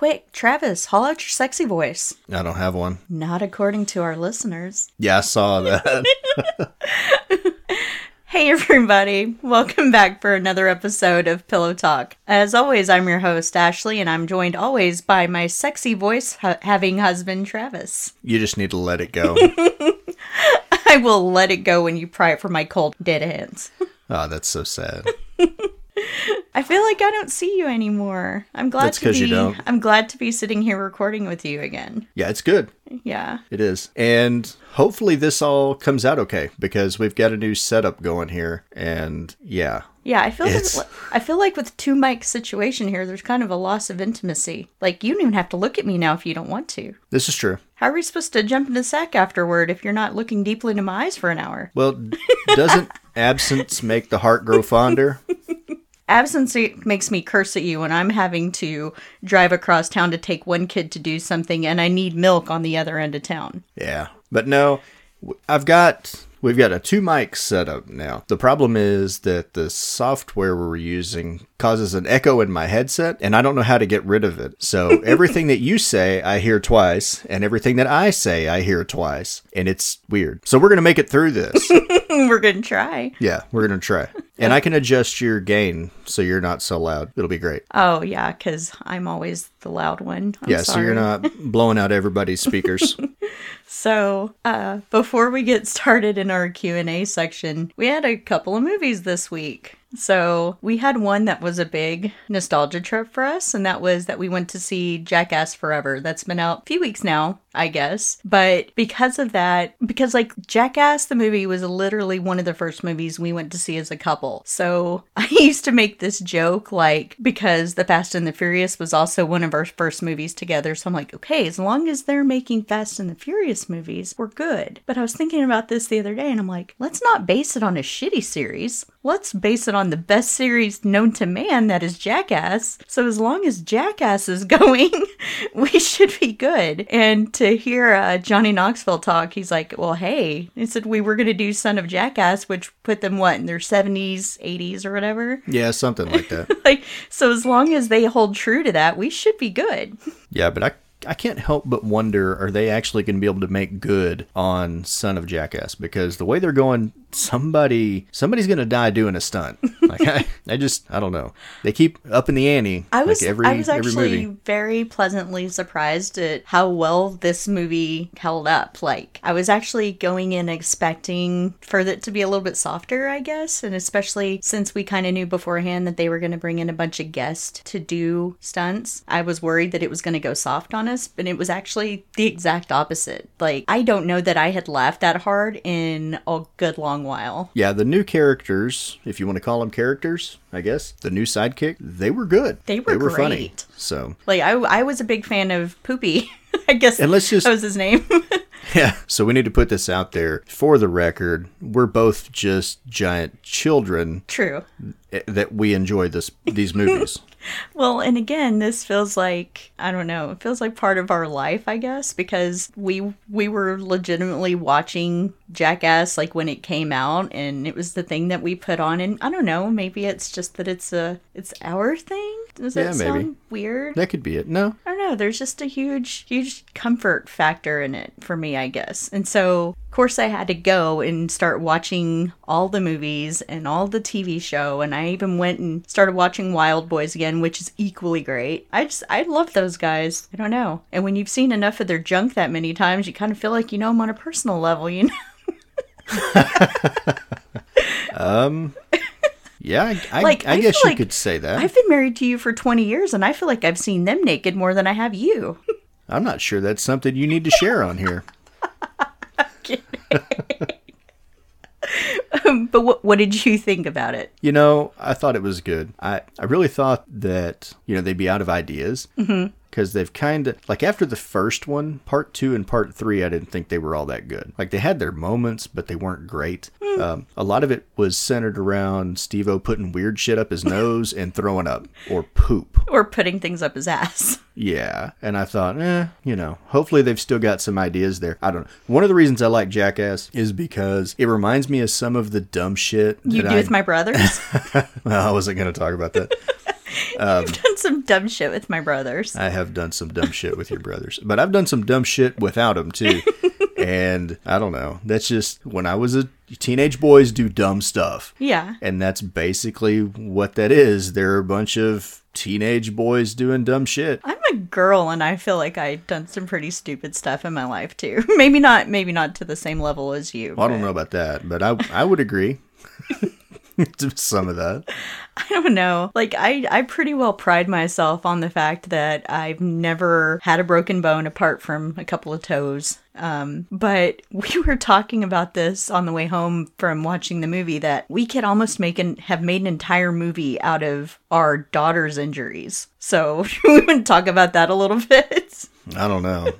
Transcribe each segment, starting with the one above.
quick, Travis, haul out your sexy voice. I don't have one. Not according to our listeners. Yeah, I saw that. Hey, everybody. Welcome back for another episode of Pillow Talk. As always, I'm your host, Ashley, and I'm joined always by my sexy voice hu- having husband, Travis. you just need to let it go. I will let it go when you pry it from my cold, dead hands. Oh, that's so sad. I feel like I don't see you anymore. I'm glad That's to be. you don't. I'm glad to be sitting here recording with you again. Yeah, it's good. Yeah. It is. And hopefully this all comes out okay because we've got a new setup going here. And yeah, Yeah, I feel like, I feel like with two mic situation here, there's kind of a loss of intimacy. Like you don't even have to look at me now if you don't want to. this is true. How are we supposed to jump in the sack afterward if you're not looking deeply into my eyes for an hour? Well, doesn't absence make the heart grow fonder? Absence makes me curse at you when I'm having to drive across town to take one kid to do something and I need milk on the other end of town. Yeah. But no, I've got we've got a two mics set up now. The problem is that the software we're using causes an echo in my headset and I don't know how to get rid of it. So everything that you say I hear twice and everything that I say I hear twice and it's weird. So we're going to make it through this. We're going to try. yeah, we're going to try. And I can adjust your gain so you're not so loud. It'll be great. Oh, yeah, because I'm always the loud one. I'm yeah, so you're not blowing out everybody's speakers. So, uh, before we get started in our Q&A section, we had a couple of movies this week. So, we had one that was a big nostalgia trip for us, and that was that we went to see Jackass Forever. That's been out a few weeks now, I guess. But because of that, because like Jackass, the movie was literally one of the first movies we went to see as a couple. So, I used to make this joke like, because The Fast and the Furious was also one of our first movies together. So, I'm like, okay, as long as they're making Fast and the Furious movies, we're good. But I was thinking about this the other day, and I'm like, let's not base it on a shitty series. Let's base it on the best series known to man, that is Jackass. So as long as Jackass is going, we should be good. And to hear uh, Johnny Knoxville talk, he's like, well, hey, he said we were going to do Son of Jackass, which put them, what, in their 70s, 80s, or whatever? yeah, something like that. Like, so as long as they hold true to that, we should be good. Yeah, but I I can't help but wonder are they actually going to be able to make good on Son of Jackass because the way they're going somebody somebody's going to die doing a stunt. Like I, I just I don't know. They keep up in the ante I was like every I was actually very pleasantly surprised at how well this movie held up. Like I was actually going in expecting for it to be a little bit softer, I guess, and especially since we kind of knew beforehand that they were going to bring in a bunch of guests to do stunts. I was worried that it was going to go soft on us, but it was actually the exact opposite. Like I don't know that I had laughed that hard in a good long while. Yeah, the new characters, if you want to call them characters, I guess, the new sidekick, they were good. They were funny. great. So, Like I I was a big fan of Poopy. I guess And let's just- that was his name. Yeah. So we need to put this out there for the record. We're both just giant children True. eh, that we enjoy this these movies. Well, and again, this feels like I don't know. It feels like part of our life, I guess, because we we were legitimately watching Jackass like when it came out, and it was the thing that we put on. And I don't know, maybe it's just that it's a it's our thing. Does that Yeah, sound maybe. weird? that could be it. No. I don't know. There's just a huge, huge comfort factor in it for me, I guess. And so, of course, I had to go and start watching all the movies and all the TV show. And I even went and started watching Wildboyz again, which is equally great. I just, I love those guys. I don't know. And when you've seen enough of their junk that many times, you kind of feel like you know them on a personal level, you know? Um, Yeah, I, I, Like, I I guess you like could say that. I've been married to you for 20 years, and I feel like I've seen them naked more than I have you. I'm not sure that's something you need to share on here. but what, what did you think about it? You know, I thought it was good. I, I really thought that, you know, they'd be out of ideas. Mm-hmm. Because they've kind of, like after the first one, part two and part three, I didn't think they were all that good. Like they had their moments, but they weren't great. Hmm. Um, a lot of it was centered around Steve O putting weird shit up his nose and throwing up or poop. Or putting things up his ass. Yeah. And I thought, eh, you know, hopefully they've still got some ideas there. I don't know. One of the reasons I like Jackass is because it reminds me of some of the dumb shit You do I with my brothers? well, I wasn't going to talk about that. I've um, done some dumb shit with my brothers. I have done some dumb shit with your brothers, but I've done some dumb shit without them too. and I don't know. That's just when I was a teenage boys do dumb stuff. Yeah. And that's basically what that is. They're a bunch of teenage boys doing dumb shit. I'm a girl and I feel like I've done some pretty stupid stuff in my life too. maybe not maybe not to the same level as you. Well, I don't know about that, but I I would agree. some of that. I don't know. Like I I pretty well pride myself on the fact that I've never had a broken bone apart from a couple of toes. Um, but we were talking about this on the way home from watching the movie that we could almost make and have made an entire movie out of our daughter's injuries. So we would talk about that a little bit. I don't know.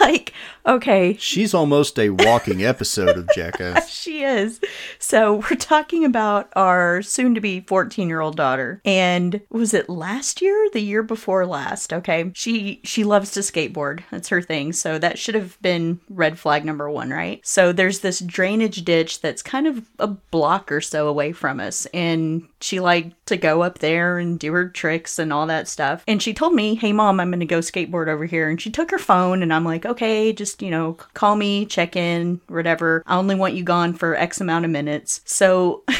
like, okay, She's almost a walking episode of Jackass. She is. So we're talking about our soon to be 14 year old daughter. And was it last year? The year before last. Okay. She she loves to skateboard. That's her thing. So that should have been red flag number one, right? So there's this drainage ditch that's kind of a block or so away from us. And she liked to go up there and do her tricks and all that stuff. And she told me, Hey mom, I'm gonna go skateboard over here. And she took her phone and I'm like, okay, just you know, call me, check in, whatever. I only want you gone for X amount of minutes. So a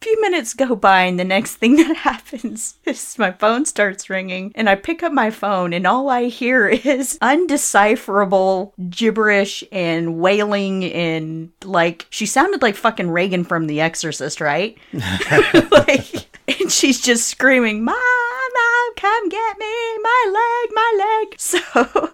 few minutes go by, and the next thing that happens is my phone starts ringing, and I pick up my phone, and all I hear is undecipherable gibberish and wailing, and like she sounded like fucking Regan from The Exorcist, right? like, and she's just screaming, "Mom, mom, come get me, my leg, my leg!" So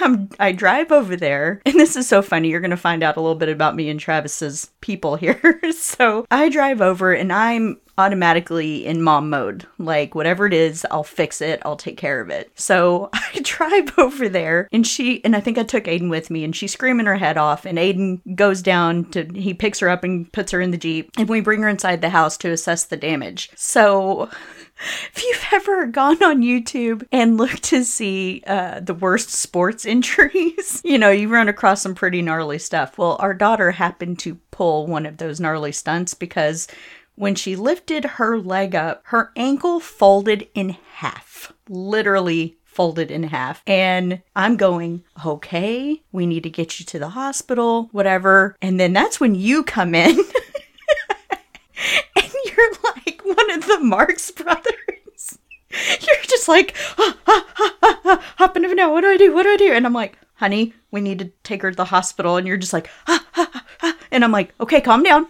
um, I drive over there, and this is so funny. You're gonna find out a little bit about me and Travis's people here. so I drive over, and I'm automatically in mom mode. Like, whatever it is, I'll fix it, I'll take care of it. So I drive over there, and she, and I think I took Aiden with me, and she's screaming her head off. And Aiden goes down to, he picks her up and puts her in the Jeep, and we bring her inside the house to assess the damage. So. If you've ever gone on YouTube and looked to see uh, the worst sports injuries, you know, you run across some pretty gnarly stuff. Well, our daughter happened to pull one of those gnarly stunts because when she lifted her leg up, her ankle folded in half. Literally folded in half. And I'm going, okay, we need to get you to the hospital, whatever. And then that's when you come in. and you're like one of the Marx brothers. You're just like, ah, ah, ah, ah, ah, up and down. What do I do? What do I do? And I'm like, honey, we need to take her to the hospital. And you're just like, ah, ah, ah. And I'm like, okay, calm down.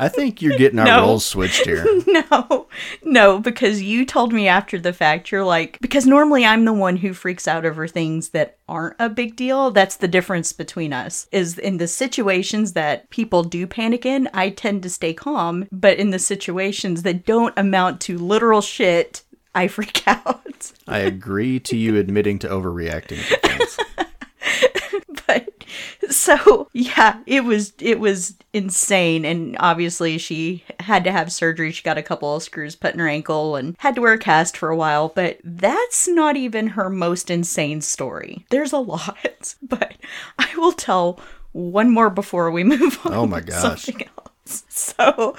I think you're getting our No. roles switched here. no, no, because you told me after the fact, you're like, because normally I'm the one who freaks out over things that aren't a big deal. That's the difference between us, is in the situations that people do panic in, I tend to stay calm. But in the situations that don't amount to literal shit, I freak out. I agree to you admitting to overreacting to things. but so yeah it was it was insane. And obviously she had to have surgery. She got a couple of screws put in her ankle and had to wear a cast for a while. But that's not even her most insane story. There's a lot but i will tell one more before we move on Oh my to gosh. something else. So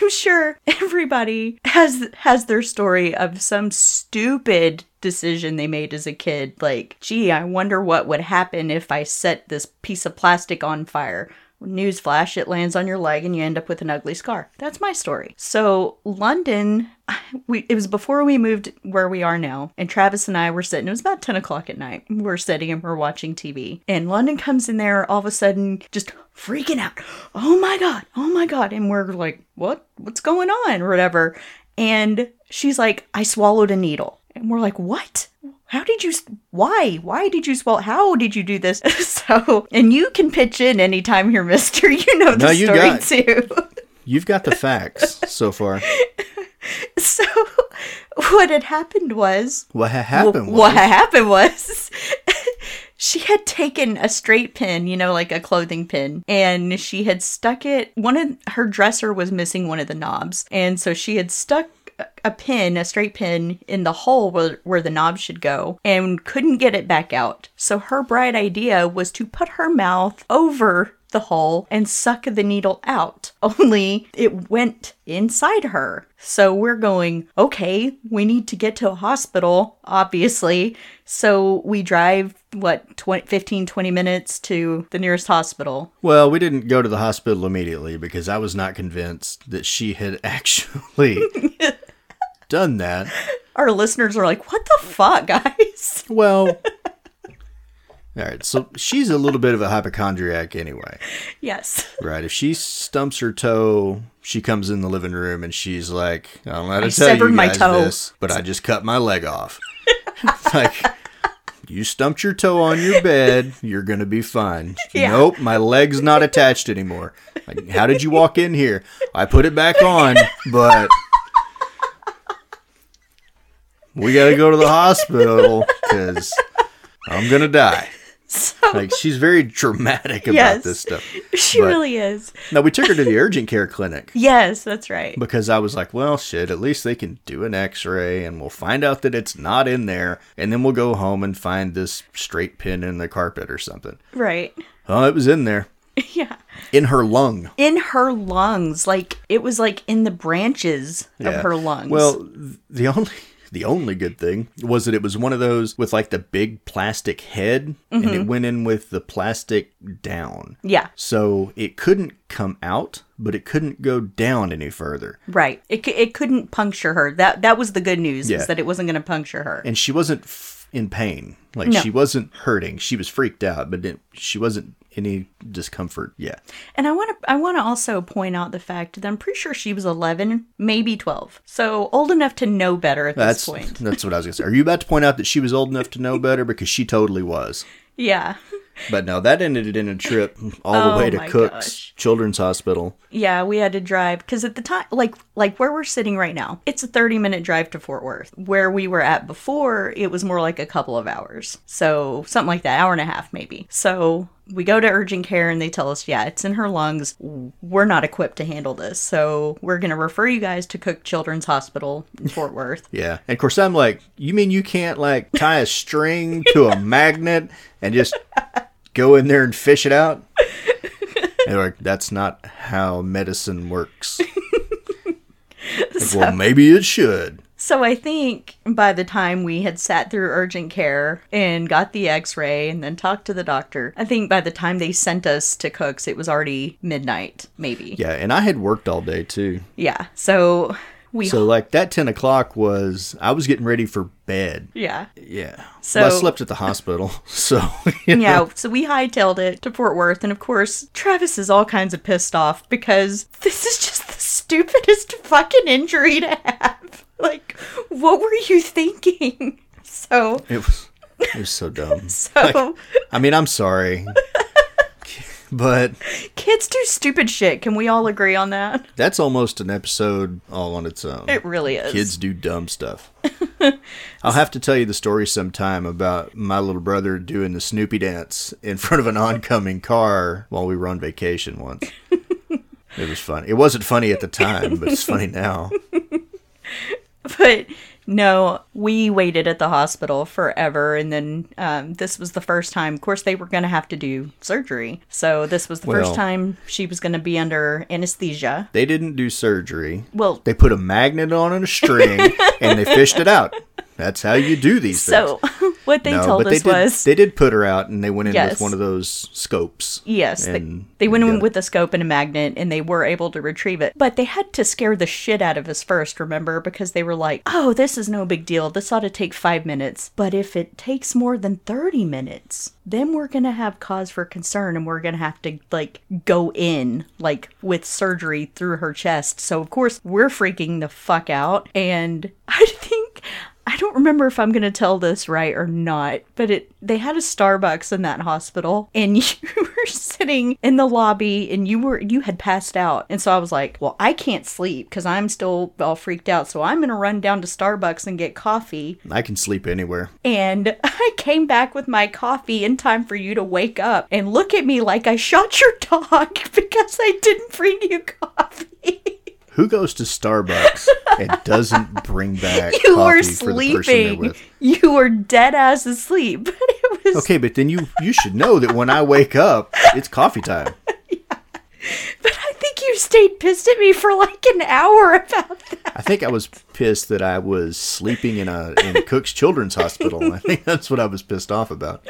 i'm sure everybody has has their story of some stupid decision they made as a kid. Like gee i wonder what would happen if i set this piece of plastic on fire newsflash it lands on your leg and you end up with an ugly scar. That's my story. So london we it was before we moved where we are now and travis and i were sitting it was about 10 o'clock at night. We're sitting and we're watching tv and london comes in there all of a sudden just freaking out. Oh my god oh my god. And we're like what? What's going on? or whatever. And she's like i swallowed a needle. And we're like what how did you why why did you swallow how did you do this so and you can pitch in anytime here mister you know the No, you story got- too You've got the facts so far. so what had happened was What had happened Wh- what had happened was she had taken a straight pin, you know, like a clothing pin, and she had stuck it. One of her dresser was missing one of the knobs, and so she had stuck a- pin, a straight pin, in the hole where, where the knob should go and couldn't get it back out. So her bright idea was to put her mouth over the hole and suck the needle out. Only it went inside her. So we're going, okay, we need to get to a hospital, obviously. So we drive, what, 20, 15, 20 minutes to the nearest hospital. Well, we didn't go to the hospital immediately because I was not convinced that she had actually done that. Our listeners are like, what the fuck, guys? Well, all right. So she's a little bit of a hypochondriac anyway, yes. right? If she stumps her toe, she comes in the living room and she's like, "I don't know how to I tell you my guys toe." this, but I just cut my leg off." like. You stumped your toe on your bed. You're gonna be fine. Yeah. Nope, my leg's not attached anymore. Like, how did you walk in here? I put it back on, but we gotta go to the hospital because I'm gonna die. So Like she's very dramatic about Yes. this stuff. she but- really is. Now we took her to the urgent care clinic Yes, that's right. because I was like, well, shit, at least they can do an X-ray and we'll find out that it's not in there, and then we'll go home and find this straight pin in the carpet or something. Right. Oh, it was in there, Yeah. in her lung. In her lungs. Like, it was like in the branches Yeah. of her lungs. Well, the only the only good thing was that it was one of those with like the big plastic head, and Mm-hmm. it went in with the plastic down. yeah. So it couldn't come out, but it couldn't go down any further. Right. It, it couldn't puncture her. That that was the good news, Yeah. is that it wasn't going to puncture her. And she wasn't f- in pain. Like No. she wasn't hurting. She was freaked out, but it, she wasn't any discomfort. Yeah. And I want to I want to also point out the fact that I'm pretty sure she was 11, maybe 12. So old enough to know better at That's this point. that's what I was gonna say. Are you about to point out that she was old enough to know better? Because she totally was. Yeah. But no, that ended in a trip all Oh the way oh to Cook's gosh. Children's Hospital. Yeah, we had to drive because at the time, like like where we're sitting right now, it's a 30 minute drive to Fort Worth. Where we were at before, it was more like a couple of hours. So something like that, hour and a half maybe. So we go to urgent care and they tell us, yeah, it's in her lungs. We're not equipped to handle this. So we're going to refer you guys to Cook Children's Hospital in Fort Worth. Yeah. And of course I'm like, you mean you can't like tie a string to a magnet and just go in there and fish it out? And they're like, that's not how medicine works. Like, well, maybe it should. So I think by the time we had sat through urgent care and got the x-ray and then talked to the doctor, I think by the time they sent us to Cook's it was already midnight, maybe. Yeah, and I had worked all day too. Yeah. So we So like that ten o'clock was I was getting ready for bed. yeah. Yeah. So- Well, I slept at the hospital. So you know. Yeah, so we hightailed it to Fort Worth, and of course, Travis is all kinds of pissed off because this is just the stupidest fucking injury to have. Like, what were you thinking? So, it was it was so dumb. so I mean, I'm sorry. But kids do stupid shit. Can we all agree on that? that's almost an episode all on its own. It really is. Kids do dumb stuff. I'll have to tell you the story sometime about my little brother doing the Snoopy dance in front of an oncoming car while we were on vacation once. It was funny. It wasn't funny at the time, but it's funny now. But no, we waited at the hospital forever, and then um, this was the first time. Of course, they were going to have to do surgery, so this was the Well- first time she was going to be under anesthesia. They didn't do surgery. Well, They put a magnet on and a string and they fished it out. That's how you do these things. so what they No, told but they us did, was they did put her out and they went in Yes. with one of those scopes. Yes, they, And they went in with a scope and a magnet and they were able to retrieve it. But they had to scare the shit out of us first, remember? Because they were like, oh, this is no big deal. This ought to take five minutes. But if it takes more than 30 minutes, then we're going to have cause for concern and we're going to have to, like, go in, like, with surgery through her chest. So, of course, we're freaking the fuck out. And I think. I don't remember if I'm going to tell this right or not, but it they had a Starbucks in that hospital and you were sitting in the lobby and you were you had passed out. And so I was like, "Well, I can't sleep cuz I'm still all freaked out. So I'm going to run down to Starbucks and get coffee." I can sleep anywhere. And I came back with my coffee in time for you to wake up and look at me like I shot your dog because I didn't bring you coffee. Who goes to Starbucks and doesn't bring back you coffee were for the person they're sleeping. with? You were dead ass asleep. Was Okay, but then you you should know that when I wake up, it's coffee time. But I think you stayed pissed at me for like an hour about that. I think I was pissed that I was sleeping in a in Cook's Children's Hospital. I think that's what I was pissed off about.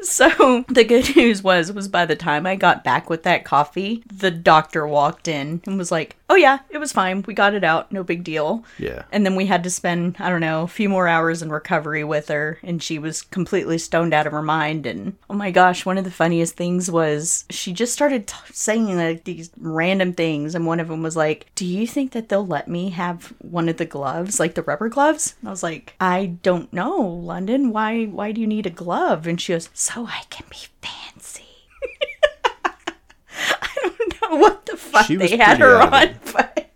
So the good news was was by the time I got back with that coffee, the doctor walked in and was like, "Oh yeah, it was fine. We got it out. No big deal." Yeah. And then we had to spend, I don't know, a few more hours in recovery with her and she was completely stoned out of her mind and oh my gosh, one of the funniest things was she just started t- saying like these random things and one of them was like, "Do you think that they'll let me have one of the gloves, like the rubber gloves?" And I was like, "I don't know, London. Why why do you need a glove?" And she goes, "So I can be fancy." I don't know what the fuck She they had her on, it. but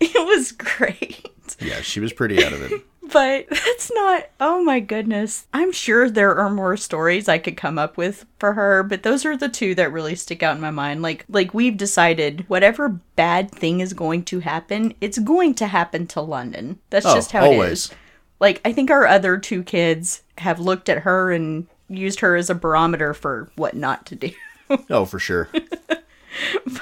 it was great. Yeah, she was pretty out of it. But that's not, oh my goodness. I'm sure there are more stories I could come up with for her, but those are the two that really stick out in my mind. Like like we've decided whatever bad thing is going to happen, it's going to happen to London. That's Oh, just how it always. is. Like I think our other two kids have looked at her and used her as a barometer for what not to do. Oh, for sure.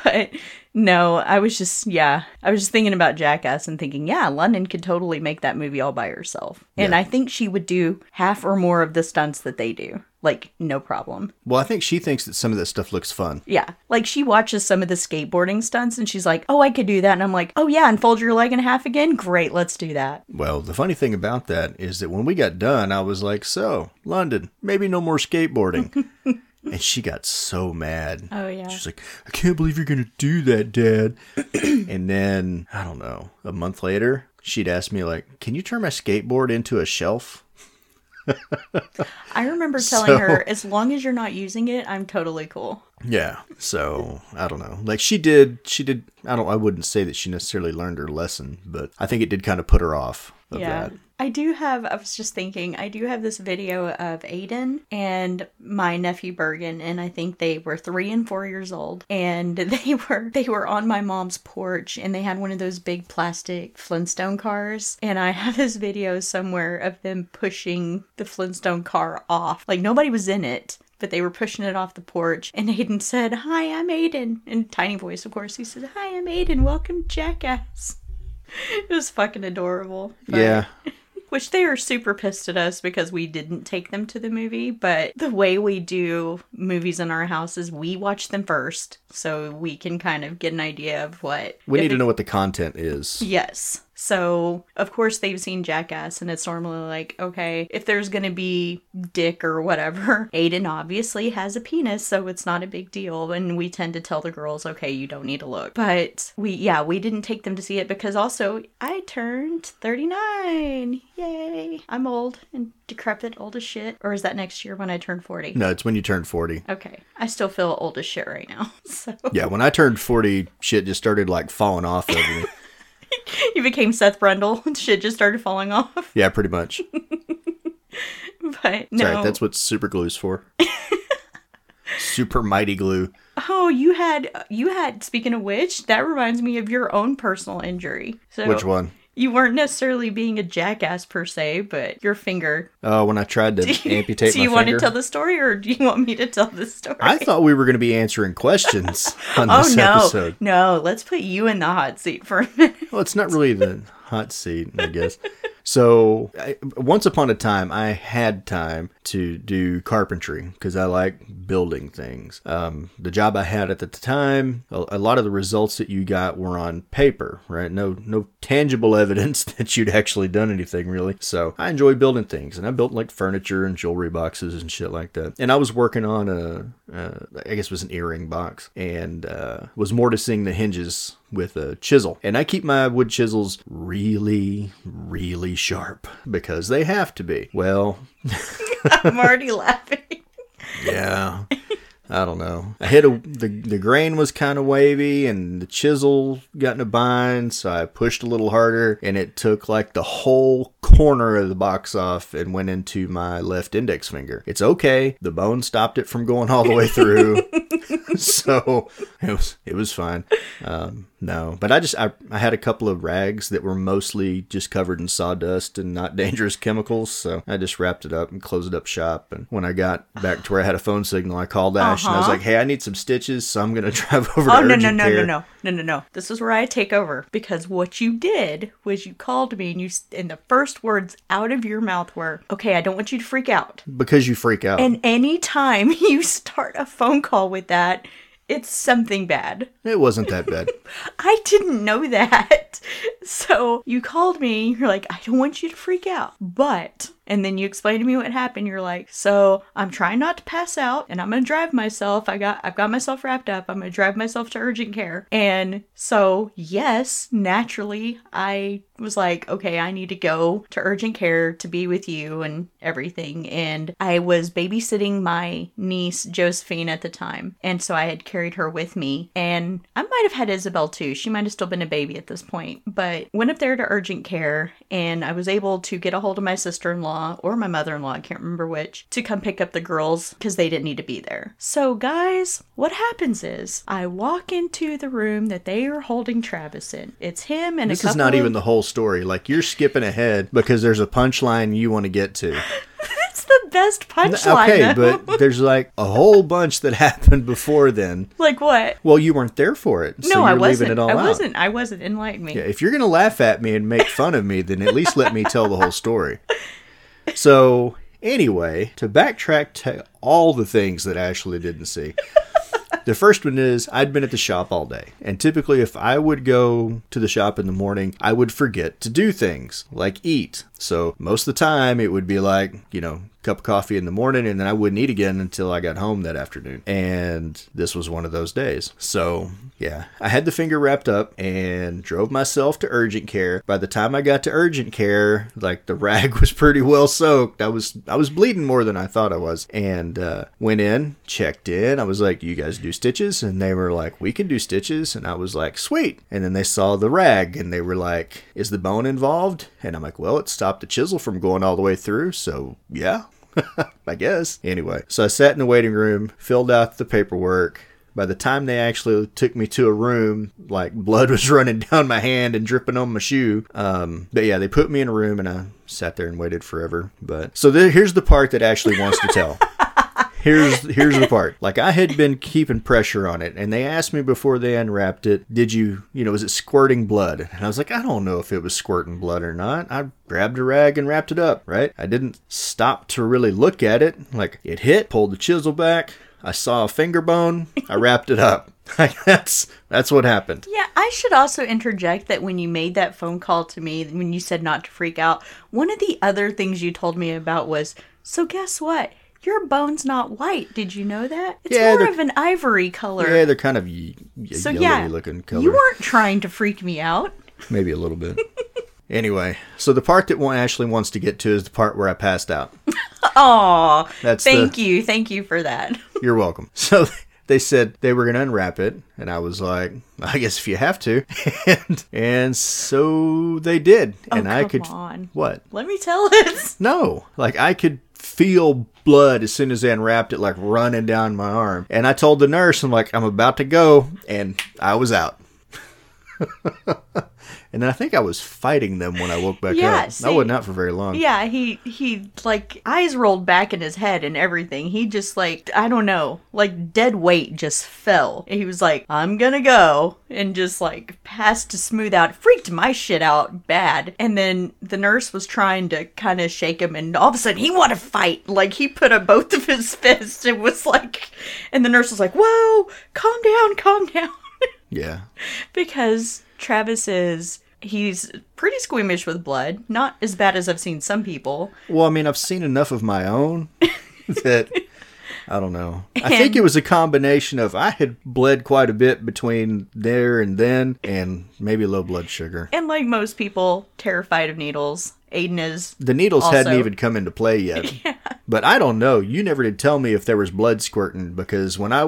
but no, I was just yeah, I was just thinking about Jackass and thinking, yeah, London could totally make that movie all by herself. And Yeah. I think she would do half or more of the stunts that they do. Like no problem. Well, I think she thinks that some of this stuff looks fun. Yeah. Like she watches some of the skateboarding stunts and she's like, "Oh, I could do that." And I'm like, "Oh yeah, and fold your leg in half again? Great, let's do that." Well, the funny thing about that is that when we got done, I was like, "So, London, maybe no more skateboarding." and she got so mad. Oh yeah. She's like, I can't believe you're gonna do that, Dad. and then I don't know, a month later, she'd ask me like, "Can you turn my skateboard into a shelf?" I remember telling So- her, "As long as you're not using it, I'm totally cool." Yeah. So I don't know. Like she did, she did. I don't. I wouldn't say that she necessarily learned her lesson, but I think it did kind of put her off of Yeah. that. I do have, I was just thinking, I do have this video of Aiden and my nephew Bergen, and I think they were three and four years old. And they were, they were on my mom's porch and they had one of those big plastic Flintstone cars. And I have this video somewhere of them pushing the Flintstone car off. Like nobody was in it. But they were pushing it off the porch, and Aiden said, Hi, I'm Aiden. In tiny voice, of course. He said, Hi, I'm Aiden. Welcome, Jackass. It was fucking adorable. But- Yeah. Which they are super pissed at us because we didn't take them to the movie. But the way we do movies in our house is we watch them first so we can kind of get an idea of what. We need to know what the content is. Yes. So, of course, they've seen Jackass, and it's normally like, okay, if there's gonna be dick or whatever, Aiden obviously has a penis, so it's not a big deal. And we tend to tell the girls, okay, you don't need to look. But we, yeah, we didn't take them to see it because also I turned 39. Yay. I'm old and decrepit, old as shit. Or is that next year when I turn 40? No, it's when you turn 40. Okay. I still feel old as shit right now. So, Yeah, when I turned 40, shit just started like falling off of me. you became Seth Brundle. Shit just started falling off. Yeah, pretty much. But no. Sorry, that's what super glue's for. super mighty glue. Oh, you had you had speaking of which, that reminds me of your own personal injury. So Which one? You weren't necessarily being a jackass per se, but your finger. Oh, when I tried to amputate do you want finger. to tell the story or do you want me to tell the story? I thought we were going to be answering questions on Oh this no. episode. No, let's put you in the hot seat for a minute. Well, it's not really the hot seat, I guess. So, I, once upon a time, I had time to do carpentry because I like building things. Um, the job I had at the time, a, a lot of the results that you got were on paper, right? No, no tangible evidence that you'd actually done anything really. So, I enjoy building things, and I built like furniture and jewelry boxes and shit like that. And I was working on a, uh, I guess it was an earring box, and uh, was mortising the hinges with a chisel. And I keep my wood chisels really, really sharp because they have to be. Well, I'm already laughing. yeah. I don't know. I hit a the the grain was kind of wavy and the chisel got in a bind, so I pushed a little harder and it took like the whole corner of the box off and went into my left index finger. It's okay. The bone stopped it from going all the way through. so it was it was fine. Um, no, but I just I, I had a couple of rags that were mostly just covered in sawdust and not dangerous chemicals, so I just wrapped it up and closed it up shop. And when I got back to where I had a phone signal, I called Ash and I was Uh-huh. like, "Hey, I need some stitches, so I'm gonna drive over Oh to no no no care." no no no no no! This is where I take over because what you did was you called me and you and the first words out of your mouth were, "Okay, I don't want you to freak out." Because you freak out. And anytime you start a phone call with that, it's something bad. it wasn't that bad. I didn't know that. So you called me, you're like, I don't want you to freak out. But, and then you explain to me what happened. You're like, so I'm trying not to pass out and I'm gonna drive myself. I got I've got myself wrapped up. I'm gonna drive myself to urgent care. And so yes, naturally I was like, okay, I need to go to urgent care to be with you and everything. And I was babysitting my niece, Josephine, at the time. And so I had carried her with me. And I might have had Isabel too. She might have still been a baby at this point. But went up there to urgent care and I was able to get a hold of my sister in law or my mother in law, I can't remember which, to come pick up the girls because they didn't need to be there. So, guys, what happens is I walk into the room that they are holding Travis in. It's him and This a couple is not of- even the whole story. Like you're skipping ahead because there's a punchline you want to get to. It's the best punchline. Okay, but there's like a whole bunch that happened before then. like what? Well, you weren't there for it. So no, I wasn't. leaving it all I out. wasn't. I wasn't. Enlighten me. Yeah, if you're gonna laugh at me and make fun of me, then at least let me tell the whole story. So anyway, to backtrack to all the things that Ashley didn't see. The first one is I'd been at the shop all day, and typically, if I would go to the shop in the morning, I would forget to do things like eat. So, most of the time, it would be like, you know, cup of coffee in the morning, and then I wouldn't eat again until I got home that afternoon. And this was one of those days. So, yeah, I had the finger wrapped up and drove myself to urgent care. By the time I got to urgent care, like the rag was pretty well soaked. I was I was bleeding more than I thought I was, and uh, went in, checked in. I was like, "You guys do stitches?" And they were like, "We can do stitches." And I was like, "Sweet." And then they saw the rag, and they were like, "Is the bone involved?" And I'm like, "Well, it stopped the chisel from going all the way through, so yeah." I guess. Anyway, so I sat in the waiting room, filled out the paperwork. By the time they actually took me to a room, like blood was running down my hand and dripping on my shoe. Um, but yeah, they put me in a room and I sat there and waited forever. But so here's the part that Ashley wants to tell. Here's here's the part. Like I had been keeping pressure on it, and they asked me before they unwrapped it, "Did you, you know, was it squirting blood?" And I was like, "I don't know if it was squirting blood or not." I grabbed a rag and wrapped it up. Right? I didn't stop to really look at it. Like it hit, pulled the chisel back. I saw a finger bone. I wrapped it up. That's that's what happened. Yeah, I should also interject that when you made that phone call to me, when you said not to freak out, one of the other things you told me about was so guess what? Your bone's not white. Did you know that? It's Yeah, more of an ivory color. Yeah, they're kind of y- y- so yellowy yeah, looking color. you weren't trying to freak me out. Maybe a little bit. anyway, so the part that Ashley wants to get to is the part where I passed out. Aw, That's thank the- you, thank you for that. You're welcome. So they said they were going to unwrap it, and I was like, I guess if you have to. and and so they did. Oh, and I Oh, come could on. What? Let me tell it. No. Like I could feel blood as soon as they unwrapped it like running down my arm. And I told the nurse, I'm like, I'm about to go, and I was out. and then I think I was fighting them when I woke back Yeah, up. I see- wasn't out for very long. Yeah, he he like eyes rolled back in his head and everything. He just like I don't know, like dead weight just fell. And he was like, "I'm gonna go," and just like passed to smooth out. Freaked my shit out bad. And then the nurse was trying to kind of shake him, and all of a sudden he wanted to fight. Like he put up both of his fists. It was like, and the nurse was like, "Whoa, calm down, calm down," Yeah. because Travis is. He's pretty squeamish with blood. Not as bad as I've seen some people. Well, I mean, I've seen enough of my own that I don't know. I think it was a combination of I had bled quite a bit between there and then, and maybe low blood sugar. And like most people, terrified of needles. Aiden is. The needles hadn't even come into play yet. But I don't know. You never did tell me if there was blood squirting because when I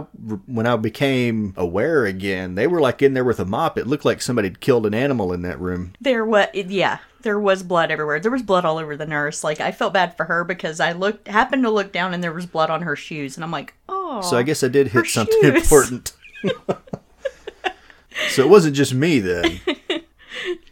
when I became aware again, they were like in there with a mop. It looked like somebody had killed an animal in that room. There what? Yeah, there was blood everywhere. There was blood all over the nurse. Like I felt bad for her because I looked, happened to look down and there was blood on her shoes, and I'm like, oh. So I guess I did hit something shoes. important. so it wasn't just me then.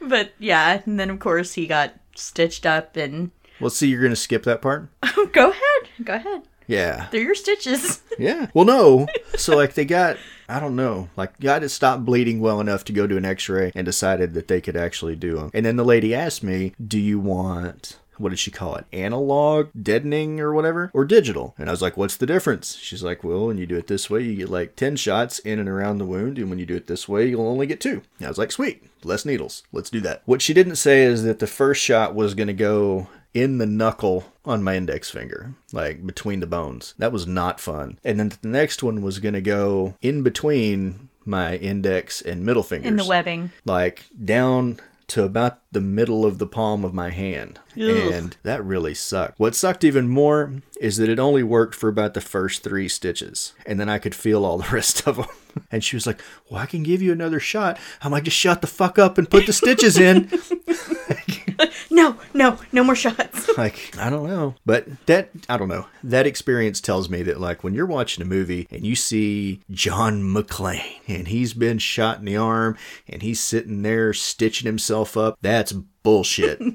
But yeah, and then of course he got stitched up and Well, see, you're gonna skip that part. go ahead, go ahead. Yeah. They're your stitches. Yeah. Well, no. So like they got, I don't know, like got it stopped bleeding well enough to go to an X-ray and decided that they could actually do them. And then the lady asked me, "Do you want?" What did she call it? Analog deadening or whatever? Or digital? And I was like, what's the difference? She's like, well, when you do it this way, you get like 10 shots in and around the wound. And when you do it this way, you'll only get two. And I was like, sweet, less needles. Let's do that. What she didn't say is that the first shot was going to go in the knuckle on my index finger, like between the bones. That was not fun. And then the next one was going to go in between my index and middle fingers. In the webbing. Like down to about the middle of the palm of my hand. Ugh. And that really sucked. What sucked even more is that it only worked for about the first three stitches. And then I could feel all the rest of them. And she was like, Well, I can give you another shot. I'm like, Just shut the fuck up and put the stitches in. No, no, no more shots. like i don't know but that i don't know that experience tells me that like when you're watching a movie and you see john mcclane and he's been shot in the arm and he's sitting there stitching himself up that's bullshit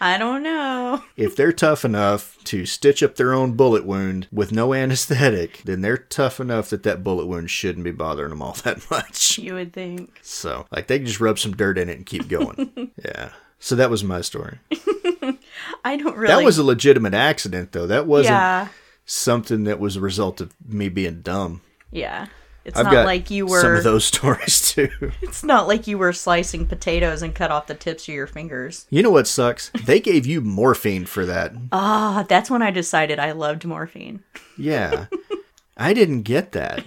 I don't know. if they're tough enough to stitch up their own bullet wound with no anesthetic then they're tough enough that that bullet wound shouldn't be bothering them all that much You would think. so like they can just rub some dirt in it and keep going yeah so that was my story I don't really. that was a legitimate accident though that wasn't yeah, something that was a result of me being dumb. yeah. It's I've not like you were. some of those stories too. It's not like you were slicing potatoes and cut off the tips of your fingers. You know what sucks? They gave you morphine for that. Ah, that's when I decided I loved morphine. Yeah. I didn't get that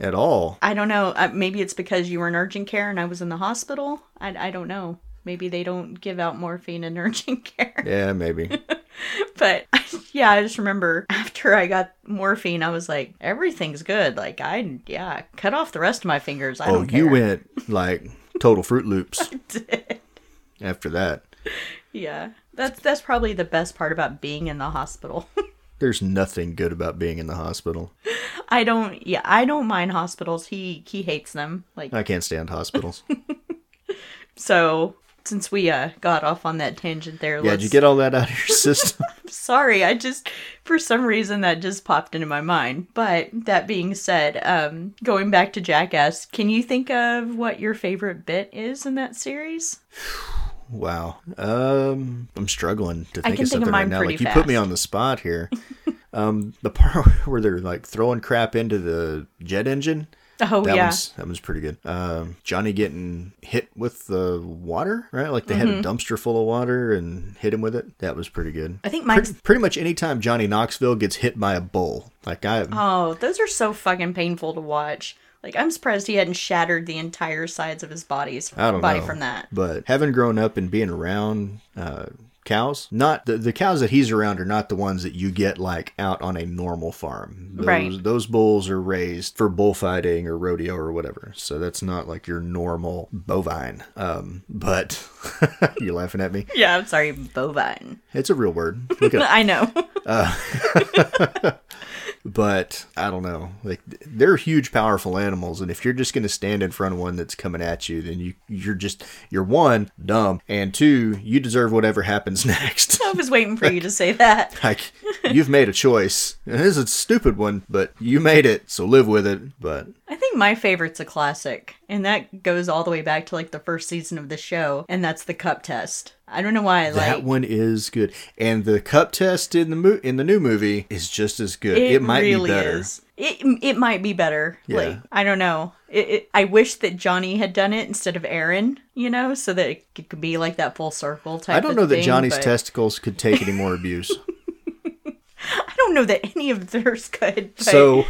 at all. I don't know. Uh, maybe it's because you were in urgent care and I was in the hospital. I, I don't know. Maybe they don't give out morphine in urgent care. Yeah, maybe. But yeah, I just remember after I got morphine, I was like, everything's good. Like I, yeah, cut off the rest of my fingers. I Oh, you went like total Fruit Loops did. after that. Yeah, that's that's probably the best part about being in the hospital. There's nothing good about being in the hospital. I don't. Yeah, I don't mind hospitals. He he hates them. Like I can't stand hospitals. so. Since we uh, got off on that tangent there, Yeah, let's, did you get all that out of your system? sorry i just for some reason that just popped into my mind but that being said um going back to jackass can you think of what your favorite bit is in that series Wow. Um, I'm struggling to think can of think of something right now. Like you put me on the spot here. um, the part where they're like throwing crap into the jet engine. Oh That yeah one's that one's pretty good. Um, Johnny getting hit with the water, right? Like they Mm-hmm. had a dumpster full of water and hit him with it. That was pretty good. i think mine's Pretty, pretty much anytime Johnny Knoxville gets hit by a bull, like I, oh those are so fucking painful to watch like i'm surprised he hadn't shattered the entire sides of his body's I don't body know. from that But having grown up and being around uh, cows, not the, the cows that he's around are not the ones that you get like out on a normal farm. Those, Right. Those bulls are raised for bullfighting or rodeo or whatever. So that's not like your normal bovine. Um, but you laughing at me? yeah i'm sorry bovine It's a real word. Look it up. i know but I don't know. Like they're huge, powerful animals, and if you're just going to stand in front of one that's coming at you, then you you're just you're one dumb, and two you deserve whatever happens next. i was waiting for you to say that like you've made a choice. It is a stupid one, but you made it, so live with it. But I think my favorite's a classic, and that goes all the way back to like the first season of the show, and that's the cup test. I don't know why I that like one is good, and the cup test in the mo- in the new movie is just as good. It, might really be better. is. It it might be better. Yeah. Like I don't know. It, it, I wish that Johnny had done it instead of Ehren. You know, so that it could be like that full circle type. I don't know that Johnny's but testicles could take any more abuse. I don't know that any of theirs could. But So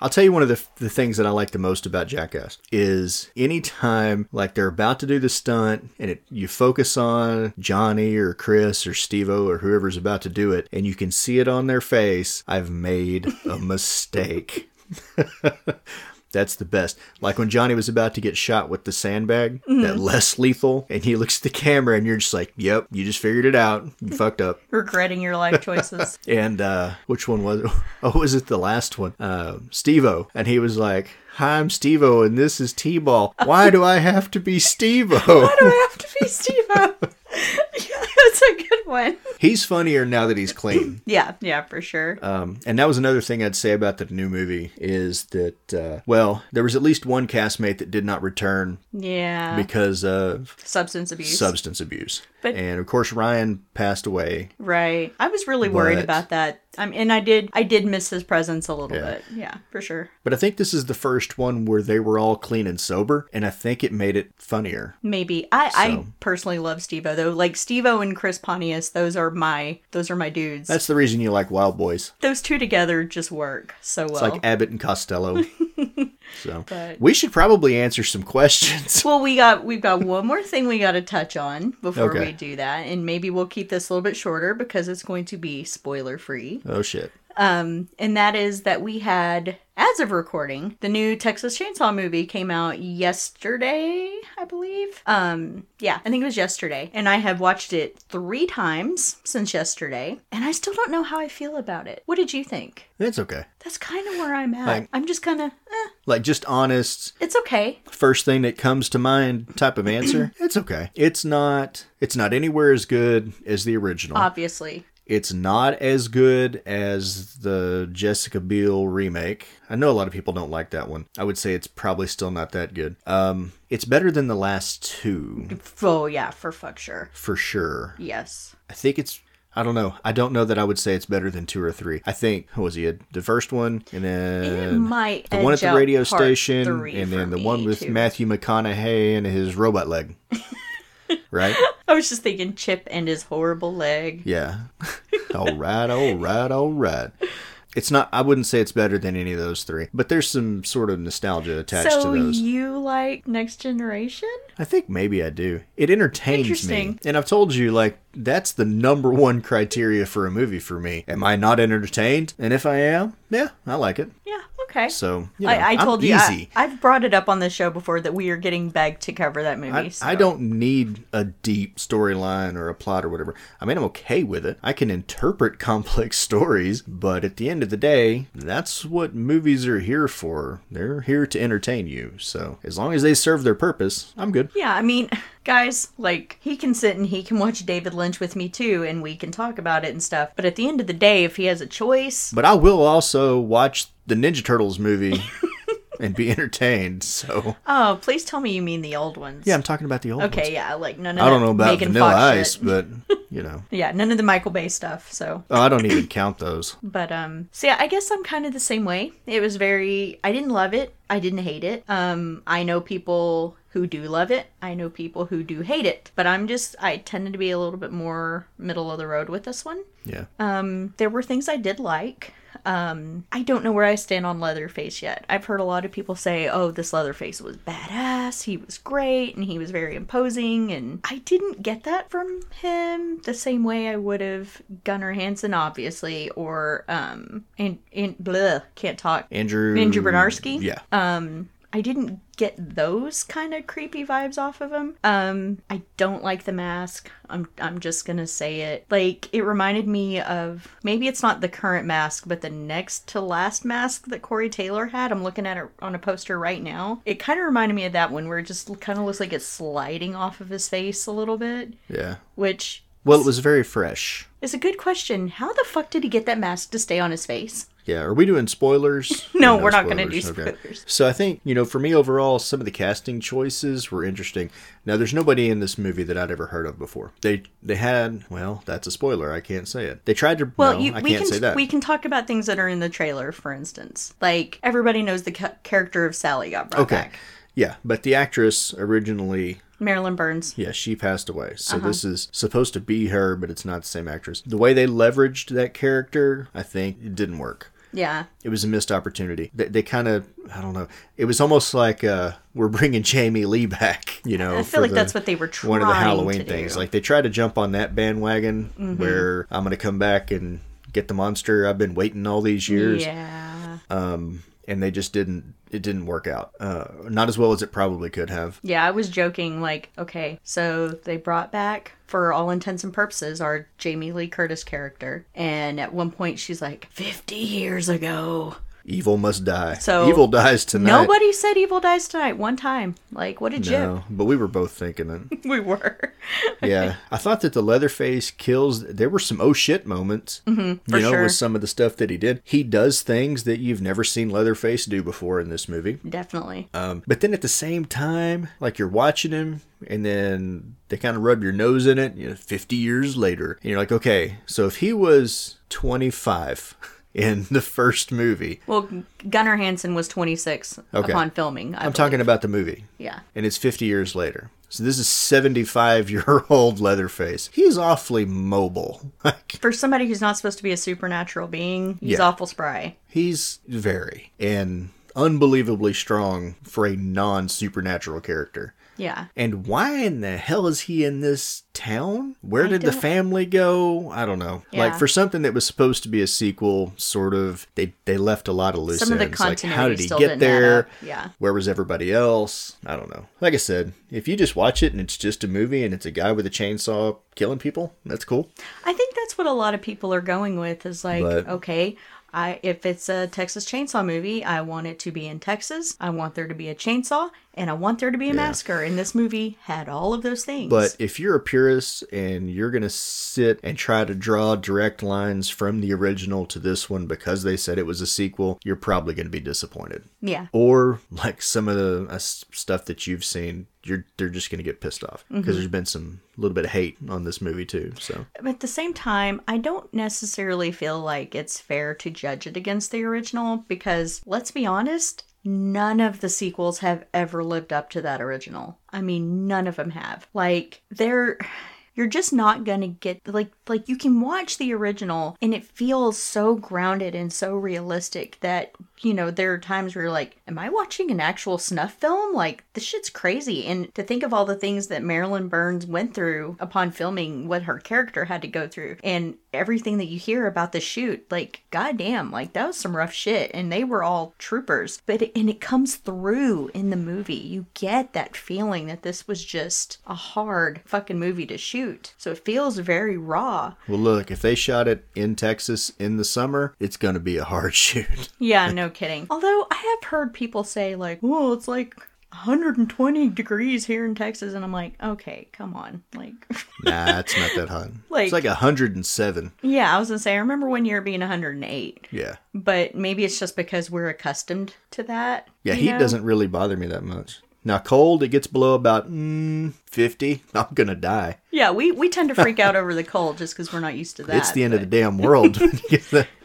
I'll tell you one of the, the things that I like the most about Jackass is anytime like they're about to do the stunt and it, you focus on Johnny or Chris or Steve-O or whoever's about to do it and you can see it on their face, I've made a mistake. That's the best. Like when Johnny was about to get shot with the sandbag, Mm-hmm. that less lethal, and he looks at the camera and you're just like, Yep, you just figured it out. You fucked up. Regretting your life choices. And uh which one was it? Oh, was it the last one? Uh Steve-O. And he was like, Hi, I'm Steve-O and this is T-Ball. Why do I have to be Steve-O? Why do I have to be Steve yeah, that's a good one. He's funnier now that he's clean. Yeah, yeah, for sure. Um, and that was another thing I'd say about the new movie is that, uh, well, there was at least one castmate that did not return yeah. because of Substance abuse. substance abuse. But- and of course, Ryan passed away. right. I was really worried about that. And I did I did miss his presence a little Yeah. bit. Yeah, for sure. But I think this is the first one where they were all clean and sober, and I think it made it funnier. Maybe. I I personally love Steve-O though. Like Steve-O and Chris Pontius, those are my those are my dudes. That's the reason you like Wildboyz. those two together just work so well. It's like Abbott and Costello. so But- we should probably answer some questions. Well, we got we've got one more thing we got to touch on before Okay. we do that, and maybe we'll keep this a little bit shorter because it's going to be spoiler free. Oh shit. Um, and that is that we had, as of recording, the new Texas Chainsaw movie came out yesterday, I believe. Um, yeah, I think it was yesterday, and I have watched it three times since yesterday, and I still don't know how I feel about it. What did you think? It's okay. That's kind of where I'm at. Like- I'm just kind of, eh, Like just honest, it's okay. first thing that comes to mind type of answer. it's okay. It's not it's not anywhere as good as the original. Obviously, It's not as good as the Jessica Biel remake. I know a lot of people don't like that one. I would say it's probably still not that good. Um, it's better than the last two oh yeah, for fuck sure. for sure. Yes. I think it's. I don't know. I don't know that I would say it's better than two or three. I think what was he the first one, and It then the one at the radio station, and then the one with too. Matthew McConaughey and his robot leg. right? I was just thinking Chip and his horrible leg. Yeah. all right, all right, all right. It's not. I wouldn't say it's better than any of those three, but there's some sort of nostalgia attached So to those. you like Next Generation? I think maybe I do. It entertains me, Interesting. and I've told you like that's the number one criteria for a movie for me. Am I not entertained? And if I am, yeah, I like it. Yeah. Okay. So you know, I, I I'm told you I, easy. I've brought it up on the show before that we are getting begged to cover that movie. I, so. I don't need a deep storyline or a plot or whatever. I mean, I'm okay with it. I can interpret complex stories, but at the end of the day, that's what movies are here for. They're here to entertain you. So as long as they serve their purpose, I'm good. Yeah, I mean, guys, like he can sit and he can watch David Lynch with me too, and we can talk about it and stuff. But at the end of the day, if he has a choice, But I will also watch the Ninja Turtles movie and be entertained. So oh, please tell me you mean the old ones. yeah, I'm talking about the old ones. Okay, yeah, like none of I don't know about Megan Vanilla Fox Ice, shit. but you know, yeah, none of the Michael Bay stuff. So oh, I don't even count those. But um so yeah, I guess I'm kind of the same way. It was very I didn't love it. I didn't hate it. Um I know people who do love it. I know people who do hate it. But I'm just I tended to be a little bit more middle of the road with this one. Yeah. Um there were things I did like. Um I don't know where I stand on Leatherface yet. I've heard a lot of people say, "Oh, this Leatherface was badass. He was great and he was very imposing." And I didn't get that from him the same way I would have Gunnar Hansen obviously or um and and bleh, can't talk. Andrew Andrew Bryniarski? Yeah. Um I didn't get those kind of creepy vibes off of him. Um I don't like the mask. I'm I'm just going to say it. Like it reminded me of maybe it's not the current mask, but the next to last mask that Corey Taylor had. I'm looking at it on a poster right now. It kind of reminded me of that one where it just kind of looks like it's sliding off of his face a little bit, yeah. which Well, it was very fresh. It's a good question. How the fuck did he get that mask to stay on his face? Yeah, are we doing spoilers? No, Or we're not gonna do Okay. spoilers. So I think, you know, for me overall, some of the casting choices were interesting. Now, there's nobody in this movie that I'd ever heard of before. They they had, well, that's a spoiler. I can't say it. They tried to, Well, no, you, I we can't can say that. we can talk about things that are in the trailer, for instance. Like everybody knows the ca- character of Sally got brought okay. back. Yeah, but the actress originally, Marilyn Burns. yeah, she passed away. So Uh-huh. this is supposed to be her, but it's not the same actress. The way they leveraged that character, I think, it didn't work. Yeah, it was a missed opportunity. They, they kind of, I don't know. It was almost like uh, we're bringing Jamie Lee back. You know, I feel like the- that's what they were trying to do. one of the Halloween. Mm-hmm. things. Like they tried to jump on that bandwagon where I'm going to come back and get the monster I've been waiting all these years. Yeah, Um, and they just didn't. It didn't work out. Uh, not as well as it probably could have. Yeah, I was joking, like, okay, so they brought back, for all intents and purposes, our Jamie Lee Curtis character. And at one point, she's like, 50 years ago. Evil must die. So, evil dies tonight. Nobody said evil dies tonight one time. Like, what a jip. No, but we were both thinking it. we were. yeah, I thought that the Leatherface kills. There were some oh shit moments. Mm-hmm, you know, sure. with some of the stuff that he did. He does things that you've never seen Leatherface do before in this movie. Definitely. Um, but then at the same time, like you're watching him, and then they kind of rub your nose in it. You know, 50 years later, and you're like, okay, so if he was 25 in the first movie, Well, Gunnar Hansen was 26 Okay. upon filming. I I'm talking about the movie. Yeah. and it's 50 years later. So this is 75 year old Leatherface. He's awfully mobile. For somebody who's not supposed to be a supernatural being, he's Yeah. awful spry. he's very and unbelievably strong for a non supernatural character. Yeah. And why in the hell is he in this town? Where I did the family go? I don't know. Yeah. Like for something that was supposed to be a sequel, sort of they they left a lot of loose Some of the ends. Like how did he get there? Yeah. Where was everybody else? I don't know. Like I said, if you just watch it and it's just a movie and it's a guy with a chainsaw killing people, that's cool. I think that's what a lot of people are going with is like, But- okay, I if it's a Texas Chainsaw movie, I want it to be in Texas. I want there to be a chainsaw, and I want there to be a massacre. And this movie had all of those things. But if you're a purist and you're going to sit and try to draw direct lines from the original to this one because they said it was a sequel, you're probably going to be disappointed. yeah, Or like some of the uh, stuff that you've seen, you're they're just going to get pissed off because Mm-hmm. there's been some little bit of hate on this movie too. So But at the same time, I don't necessarily feel like it's fair to judge it against the original because, let's be honest, none of the sequels have ever lived up to that original. I mean, none of them have. Like, they're. You're just not gonna get like like you can watch the original and it feels so grounded and so realistic that you know there are times where you're like, am I watching an actual snuff film? Like this shit's crazy. And to think of all the things that Marilyn Burns went through upon filming what her character had to go through and everything that you hear about the shoot, like goddamn, like that was some rough shit. And they were all troopers. But it, and it comes through in the movie. You get that feeling that this was just a hard fucking movie to shoot. So it feels very raw. well, look, if they shot it in Texas in the summer, it's going to be a hard shoot. Yeah, no kidding. Although I have heard people say like, "Oh, it's like 120 degrees here in Texas," and I'm like, "Okay, come on." Like, nah, it's not that hot. Like- it's like 107. yeah, I was gonna say I remember one year being 108, Yeah. but maybe it's just because we're accustomed to that. Yeah, heat know? doesn't really bother me that much. Now, cold, it gets below about mm, 50. I'm going to die. Yeah, we we tend to freak out over the cold just because we're not used to that. it's the end of the damn world.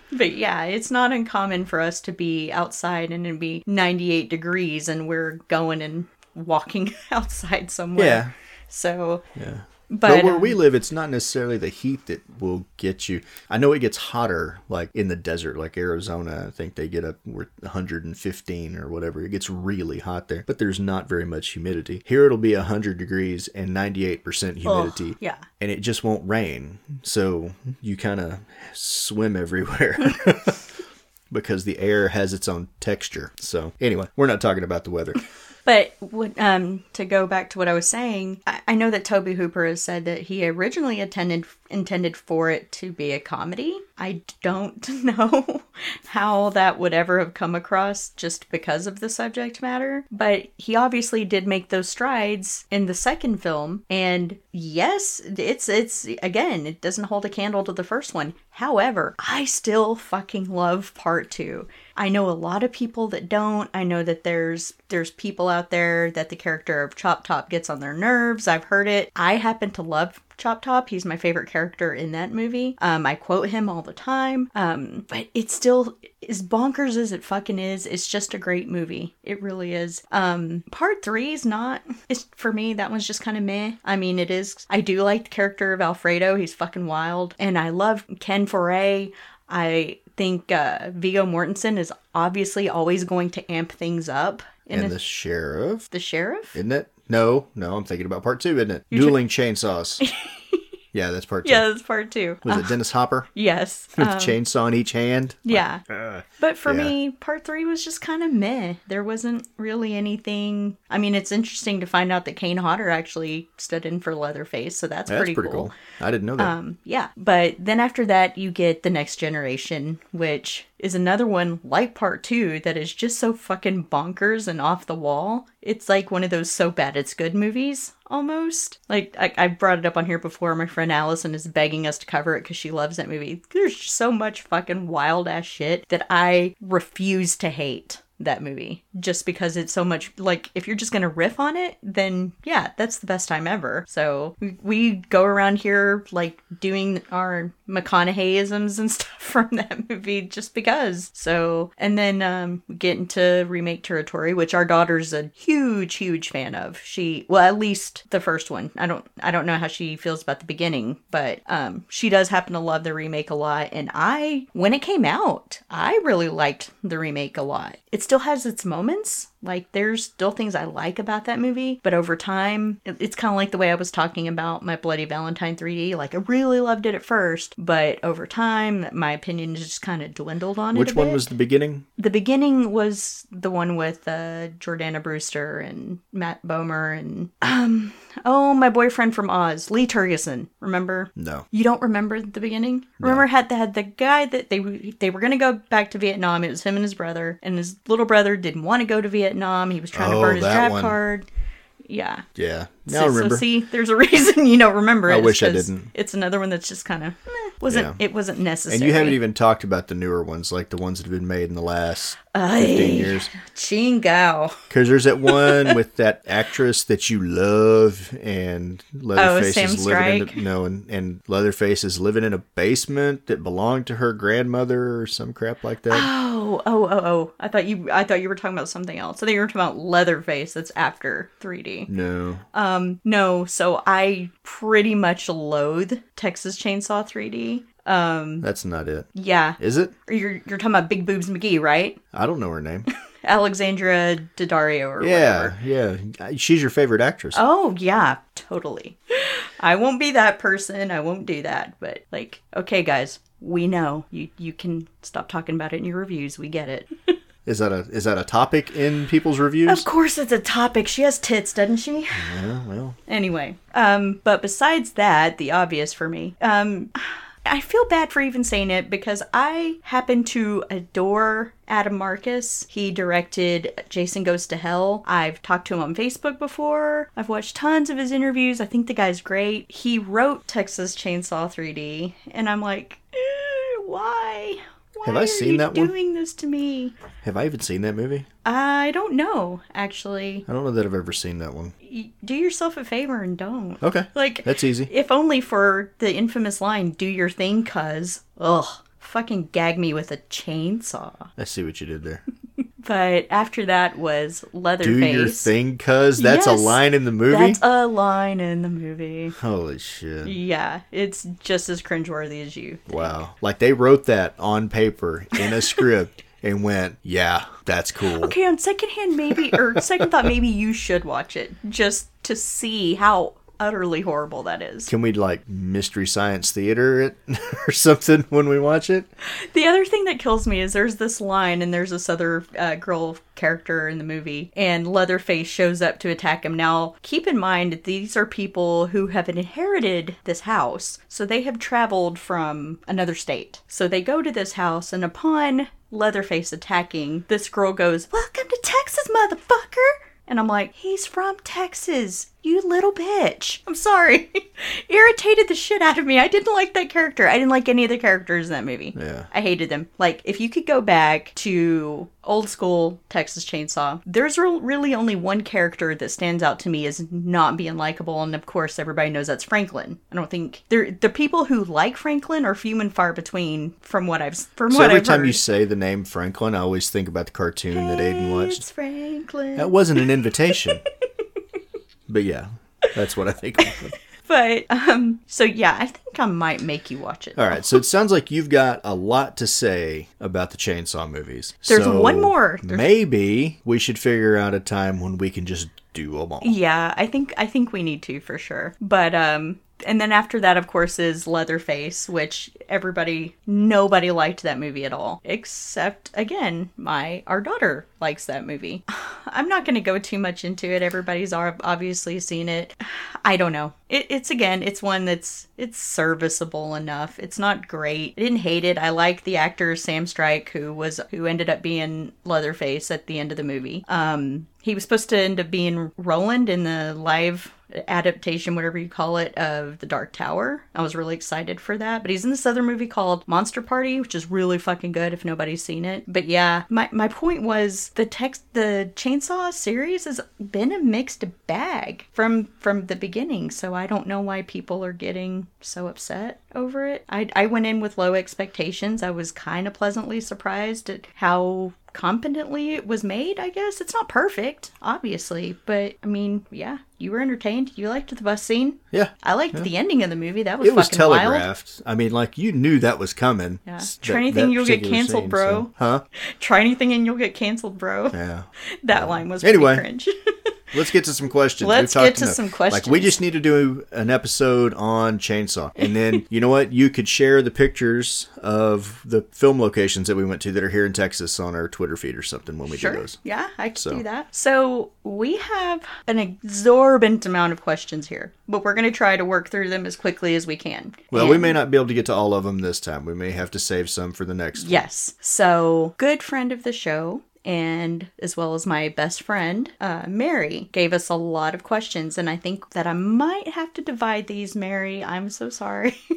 when you get that. But yeah, it's not uncommon for us to be outside and it'd be 98 degrees and we're going and walking outside somewhere. Yeah. So, Yeah. But, But, where um, we live, it's not necessarily the heat that will get you. I know it gets hotter, like in the desert, like Arizona. I think they get up we're 115 or whatever. It gets really hot there, but there's not very much humidity. Here it'll be 100 degrees and 98% humidity. yeah. And it just won't rain. So you kind of swim everywhere. Because the air has its own texture. So, anyway, we're not talking about the weather. But um, to go back to what I was saying, I, I know that Tobe Hooper has said that he originally attended intended for it to be a comedy. I don't know how that would ever have come across just because of the subject matter, but he obviously did make those strides in the second film, and yes, it's it's again, it doesn't hold a candle to the first one. However, I still fucking love part 2. I know a lot of people that don't. I know that there's there's people out there that the character of Chop Top gets on their nerves. I've heard it. I happen to love Chop Top. He's my favorite character in that movie. Um, I quote him all the time. Um, but it's still as bonkers as it fucking is. It's just a great movie. It really is. Um, part three is not. It's for me. That one's just kind of meh. I mean, it is. I do like the character of Alfredo. He's fucking wild, and I love Ken Foree. I think uh, Viggo Mortensen is obviously always going to amp things up. In and a- the sheriff, the sheriff? isn't it? No, no, I'm thinking about part two, isn't it? Dueling chainsaws. Yeah, that's part two. Yeah, that's part two. Was it Dennis Hopper Yes. with Um, chainsaw in each hand? yeah. Uh, But for Yeah. me, part three was just kind of meh. There wasn't really anything. I mean, it's interesting to find out that Kane Hodder actually stood in for Leatherface, so that's, that's pretty, pretty, cool. cool. I didn't know that. Um, yeah. But then after that, you get The Next Generation, which is another one like part two that is just so fucking bonkers and off the wall. It's like one of those so bad it's good movies almost. Like I, I brought it up on here before. My friend Allison is begging us to cover it because she loves that movie. There's so much fucking wild ass shit that I refuse to hate that movie just because it's so much like if you're just gonna riff on it then yeah that's the best time ever. So we, go around here like doing our mcconaugheyisms and stuff from that movie just because. So and then um get into remake territory which our daughter's a huge huge fan of. She well at least the first one. I don't i don't know how she feels about the beginning but um she does happen to love the remake a lot. And i when it came out i really liked the remake a lot. It still has its moments like there's still things i like about that movie but over time it's kind of like the way i was talking about my bloody valentine 3d like i really loved it at first but over time my opinion just kind of dwindled on it Which one bit. was the beginning? The beginning was the one with uh, Jordana Brewster and Matt Bomer and um oh my boyfriend from Oz, Lee Tergesen. Remember? No. You don't remember the beginning? Remember had had the guy that they they were gonna go back to Vietnam. It was him and his brother, and his little brother didn't want to go to Vietnam. He was trying to Oh, burn his draft one. card. Yeah. Yeah. Now So, I remember. so see, there's a reason you don't remember it. I wish I didn't. It's another one that's just kind of eh, wasn't Yeah. it wasn't necessary. and you haven't even talked about the newer ones, like the ones that have been made in the last Ay. 15 years. Ching Gao. Because there's that one with that actress that you love, and Leatherface Oh, is living in a, no, and, and Leatherface is living in a basement that belonged to her grandmother or some crap like that. Oh, oh, oh, oh! oh! I thought you, I thought you were talking about something else. I think you were talking about Leatherface. That's after 3D. no, Um, no. So I pretty much loathe Texas Chainsaw 3D. Um, that's not it. yeah. Is it? You're you're talking about Big Boobs McGee, right? I don't know her name. Alexandra Daddario or yeah, whatever. yeah. She's your favorite actress. Oh yeah, totally. I won't be that person. I won't do that. But like, okay, guys, we know you. You can stop talking about it in your reviews. We get it. Is that a is that a topic in people's reviews? Of course, it's a topic. She has tits, doesn't she? Yeah, well, Anyway, um, but besides that, the obvious for me, um, I feel bad for even saying it because I happen to adore Adam Marcus. He directed Jason Goes to Hell. I've talked to him on Facebook before. I've watched tons of his interviews. I think the guy's great. He wrote Texas Chainsaw 3D, and I'm like, why? Why Have I seen that one? doing this to me? have I even seen that movie? I don't know, actually. I don't know that I've ever seen that one. Do yourself a favor and don't. Okay, Like that's easy. if only for the infamous line, do your thing, cuz. Ugh. Fucking gag me with a chainsaw. I see what you did there. But after that was Leatherface. Do your thing, cuz that's a line in the movie. That's a line in the movie. Holy shit! Yeah, it's just as cringeworthy as you. Wow, like they wrote that on paper in a script and went, "Yeah, that's cool." Okay, on second hand, maybe, or second thought, maybe you should watch it just to see how utterly horrible that is. Can we like mystery science theater it or something when we watch it? The other thing that kills me is there's this line, and there's this other uh, girl character in the movie, and Leatherface shows up to attack him. Now, keep in mind, these are people who have inherited this house, so they have traveled from another state. So they go to this house, and upon Leatherface attacking, this girl goes, Welcome to Texas, motherfucker! And I'm like, he's from Texas, you little bitch. I'm sorry. Irritated the shit out of me. I didn't like that character. I didn't like any of the characters in that movie. Yeah. I hated them. Like, if you could go back to old school Texas Chainsaw, there's re- really only one character that stands out to me as not being likable, and of course, everybody knows that's Franklin. I don't think there the people who like Franklin are few and far between. From what I've from So what every I've time heard. you say the name Franklin, I always think about the cartoon that Aiden watched. It's Franklin. That wasn't an invitation. but yeah, that's what I think. But um, so yeah, I think I might make you watch it. All right, so it sounds like you've got a lot to say about the Chainsaw movies. There's So one more. There's- Maybe we should figure out a time when we can just do them all. Yeah, I think I think we need to for sure. But um and then after that, of course, is Leatherface, which everybody, nobody liked that movie at all, except again, my our daughter likes that movie. I'm not going to go too much into it. Everybody's obviously seen it. I don't know. It, it's again, it's one that's it's serviceable enough. It's not great. I didn't hate it. I like the actor Sam Strike, who was who ended up being Leatherface at the end of the movie. Um, he was supposed to end up being Roland in the live adaptation, whatever you call it, of The Dark Tower. I was really excited for that. But he's in this other movie called Monster Party, which is really fucking good if nobody's seen it. But yeah, my, my point was the text the Chainsaw series has been a mixed bag from from the beginning. So I don't know why people are getting so upset over it. I I went in with low expectations. I was kind of pleasantly surprised at how competently it was made, I guess. It's not perfect, obviously, but I mean, yeah, you were entertained. You liked the bus scene. Yeah. I liked the ending of the movie. That was It was fucking wild. telegraphed. I mean, like you knew that was coming. Yeah. Try anything, you'll get canceled, scene, bro. so- Huh? Try anything and you'll get canceled, bro. Yeah. That line was pretty Anyway. cringe. Let's get to some questions. Let's get to enough. some questions. Like we just need to do an episode on chainsaw, and then you know what? You could share the pictures of the film locations that we went to that are here in Texas on our Twitter feed or something when we Sure. do those. Yeah, I can So- do that. So we have an exorbitant amount of questions here, but we're going to try to work through them as quickly as we can. Well, we may not be able to get to all of them this time. We may have to save some for the next. one. Yes. So, good friend of the show, and as well as my best friend, uh, Mary, gave us a lot of questions. And I think that I might have to divide these, Mary. I'm so sorry.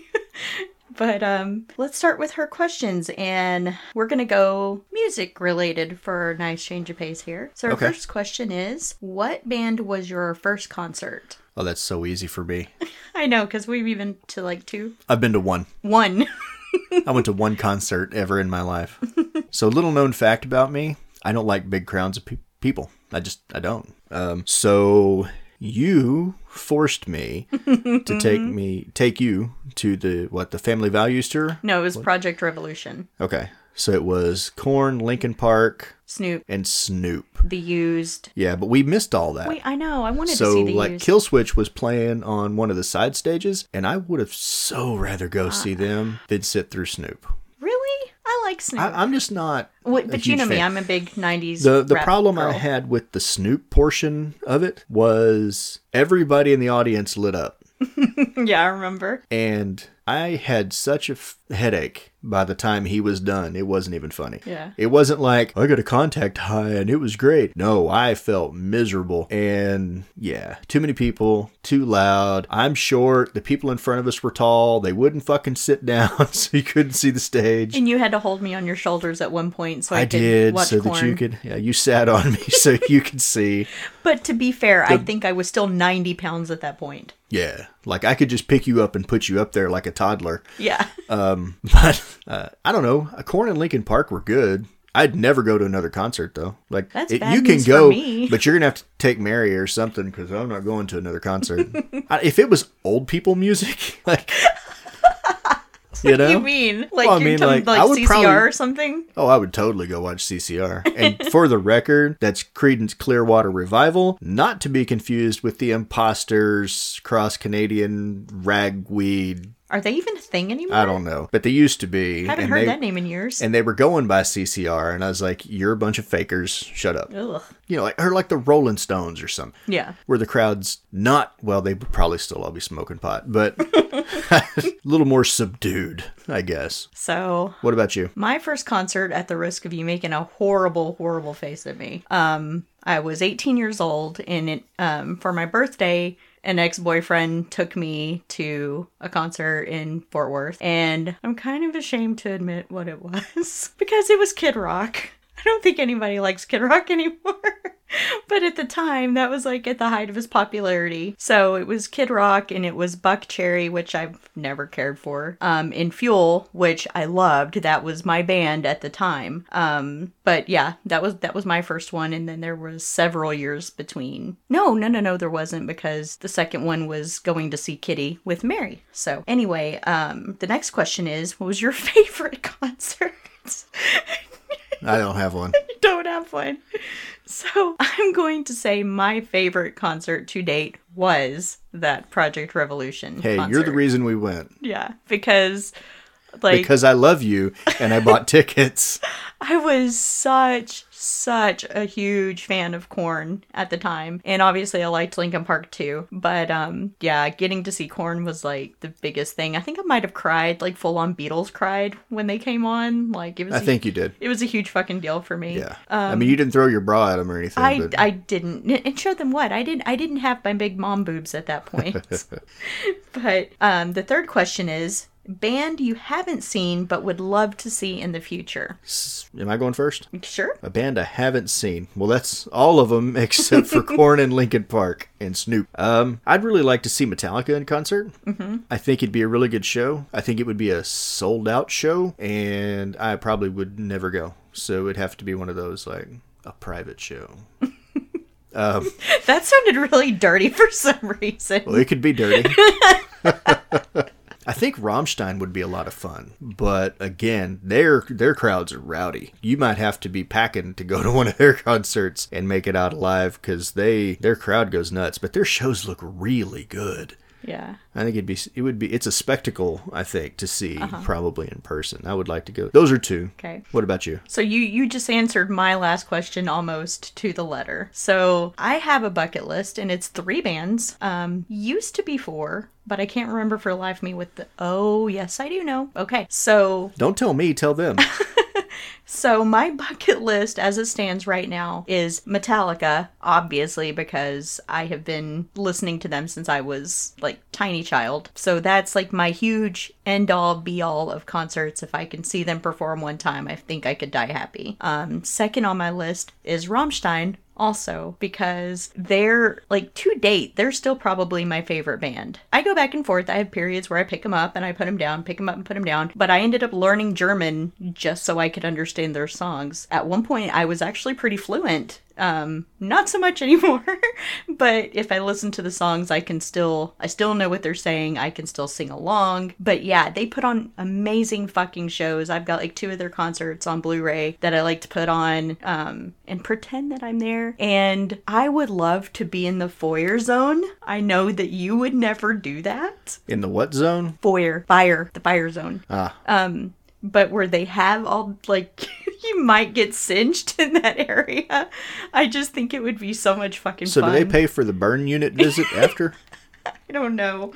But um, let's start with her questions, and we're gonna go music related for a nice change of pace here. So, our Okay. first question is What band was your first concert? Oh, that's so easy for me. I know, because we've even to like two. I've been to one. One. I went to one concert ever in my life. So, little known fact about me: I don't like big crowds of pe- people. I just I don't. Um, so you forced me to take me take you to the what the Family Values tour. no, it was Projekt Revolution. Okay, so it was Korn, Linkin Park, Snoop, and Snoop. The Used. Yeah, but we missed all that. Wait, I know. I wanted to see the like Used. Killswitch was playing on one of the side stages, and I would have so rather go Ah. see them than sit through Snoop. Like Snoop. I, I'm just not. But you know me, fan. I'm a big '90s. The the problem I had with the Snoop portion of it was everybody in the audience lit up, yeah, I remember. and I had such a f- headache by the time he was done. It wasn't even funny. Yeah. It wasn't like I got a contact high and it was great. No, I felt miserable, and yeah, too many people, too loud. I'm short. The people in front of us were tall. They wouldn't fucking sit down, so you couldn't see the stage. And you had to hold me on your shoulders at one point so I, I did so Korn. that you could. Yeah, you sat on me so you could see. But to be fair, I think I was still 90 pounds at that point. Yeah, like I could just pick you up and put you up there like a toddler. Yeah. Um, but uh, I don't know. Korn and Linkin Park were good. I'd never go to another concert though. Like That's it- you can go, but you're gonna have to take Mary or something because I'm not going to another concert. I, if it was old people music, like you know, you mean like Well, I mean, like, like, I would CCR probably- or something? Oh, I would totally go watch CCR. And for the record, that's Creedence Clearwater Revival, not to be confused with the Imposters, Cross Canadian Ragweed. Are they even a thing anymore? I don't know, but they used to be. I haven't heard they, that name in years. And they were going by CCR, and I was like, "You're a bunch of fakers. Shut up." Ugh. You know, like or like the Rolling Stones or something, Yeah. where the crowd's not. Well, they would probably still all be smoking pot, but a little more subdued, I guess. So What about you? my first concert at the risk of you making a horrible horrible face at me um i was 18 years old and it um for my birthday an ex-boyfriend took me to a concert in fort worth and i'm kind of ashamed to admit what it was because it was kid rock. I don't think anybody likes kid rock anymore but at the time that was like at the height of his popularity. So it was kid rock and it was buck cherry which i've never cared for um in fuel which i loved. That was my band at the time. Um but yeah that was that was my first one. And then there was several years between. No no no no there wasn't because the second one was going to see kitty with mary. So anyway um the next question is what was your favorite concert I don't have one. don't don't have one. So I'm going to say my favorite concert to date was that Projekt Revolution. Hey, concert. you're the reason we went. Yeah, because like Because I love you and I bought tickets. I was such such a huge fan of Korn at the time, and obviously I liked Linkin Park too. But um, yeah, getting to see Korn was like the biggest thing. I think I might have cried, like full on Beatles cried when they came on. Like it was, I a- think you did. it was a huge fucking deal for me. Yeah. I mean, you didn't throw your bra at them or anything. I, but I didn't and show them what I didn't I didn't have my big mom boobs at that point. but um, the third question is band you haven't seen but would love to see in the future. am I going first? Sure. A band I haven't seen. Well, that's all of them except for Korn and Linkin Park and Snoop. Um, I'd really like to see Metallica in concert. Mm-hmm. I think it'd be a really good show. I think it would be a sold out show, and I probably would never go. So it'd have to be one of those like a private show. Um, That sounded really dirty for some reason. Well, it could be dirty. I think Rammstein would be a lot of fun, but again, their their crowds are rowdy. You might have to be packing to go to one of their concerts and make it out alive because they their crowd goes nuts. But their shows look really good. Yeah. I think it'd be it would be it's a spectacle. I think to see probably in person. I would like to go. Those are two. Okay. What about you? So you you just answered my last question almost to the letter. So I have a bucket list and it's three bands. Um used to be four, but I can't remember for life me with the Oh, yes, I do know. Okay. So Don't tell me. Tell them. So my bucket list as it stands right now is Metallica, obviously because I have been listening to them since I was like tiny child. So that's like my huge end all be all of concerts. If I can see them perform one time, I think I could die happy. Um, second on my list is Rammstein. Also, because they're like to date, they're still probably my favorite band. I go back and forth. I have periods where I pick them up and I put them down, pick them up and put them down. But I ended up learning German just so I could understand their songs. At one point, I was actually pretty fluent um not so much anymore but if i listen to the songs i can still i still know what they're saying. I can still sing along. But yeah they put on amazing fucking shows. I've got like two of their concerts on blu-ray that i like to put on um and pretend that i'm there. And i would love to be in the Feuer zone. I know that you would never do that. In the what zone? Feuer. Fire. The fire zone. Ah, but where they have all like you might get singed in that area. I just think it would be so much fucking so fun. do they pay for the burn unit visit after? I don't know,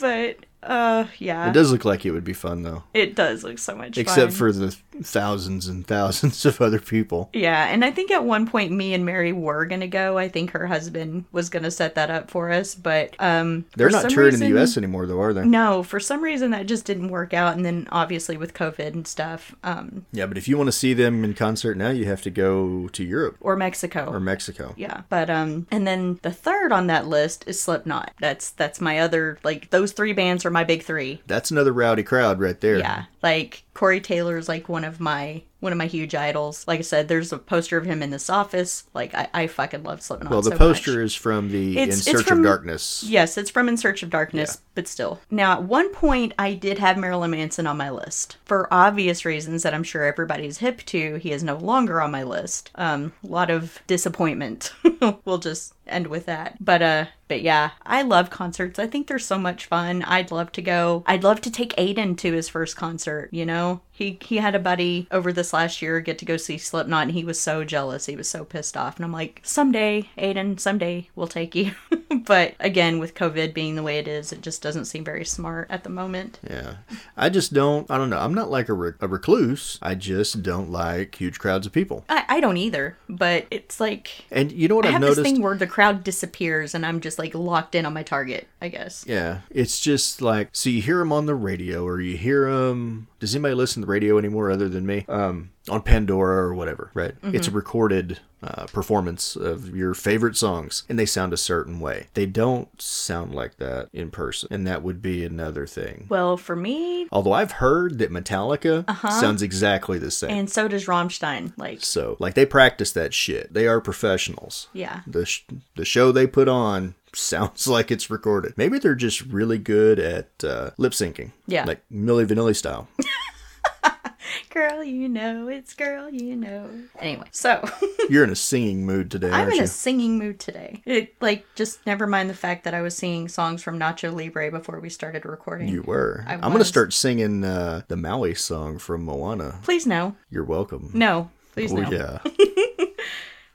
but uh, yeah, It does look like it would be fun though. It does look so much except fun. for the thousands and thousands of other people. Yeah, and I think at one point me and Mary were gonna go. I think her husband was gonna set that up for us, but um, They're not touring in the U.S. anymore, though, are they? No, for some reason that just didn't work out, and then obviously with COVID and stuff, um, Yeah, but if you want to see them in concert now, you have to go to Europe or Mexico. or Mexico. Yeah, but um, and then the third on that list is Slipknot. That's that's my other like those three bands are my big three. That's another rowdy crowd right there. Yeah, like Corey Taylor is like one of my one of my huge idols. Like I said, there's a poster of him in this office. Like I, I fucking love Slipknot. Well, the so poster much. is from the It's- In it's Search from- of Darkness. Yes, it's from In Search of Darkness, but still. Now, at one point, I did have Marilyn Manson on my list. For obvious reasons that I'm sure everybody's hip to, he is no longer on my list. Um, a lot of disappointment. we'll just end with that. But, uh, but yeah, I love concerts. I think they're so much fun. I'd love to go. I'd love to take Aiden to his first concert, you know? He, he had a buddy over this last year get to go see Slipknot and he was so jealous. He was so pissed off. And I'm like, someday, Aiden, someday we'll take you. but again, with COVID being the way it is, it just doesn't seem very smart at the moment. Yeah. I just don't, I don't know. I'm not like a, re- a recluse. I just don't like huge crowds of people. I, I don't either, but it's like And you know what I I've have noticed? this thing where the crowd disappears and I'm just like locked in on my target, I guess. Yeah, it's just like so you hear them on the radio or you hear them. Does anybody listen to the radio anymore other than me? Um, on Pandora or whatever, right? It's a recorded uh, performance of your favorite songs, and they sound a certain way. They don't sound like that in person, and that would be another thing. Well, for me, Although I've heard that Metallica sounds exactly the same. and so does Rammstein. Like, so, like they practice that shit. They are professionals. yeah. The sh- the show they put on sounds like it's recorded. Maybe they're just really good at uh, lip syncing. Yeah. Like Milli Vanilli style. girl, you know, it's girl, you know. Anyway, so You're in a singing mood today, I'm in you? a singing mood today. It like just never mind the fact that I was singing songs from Nacho Libre before we started recording. You were. I I'm gonna start singing uh, the Maui song from Moana. Please no, You're welcome. no, please Oh no. yeah.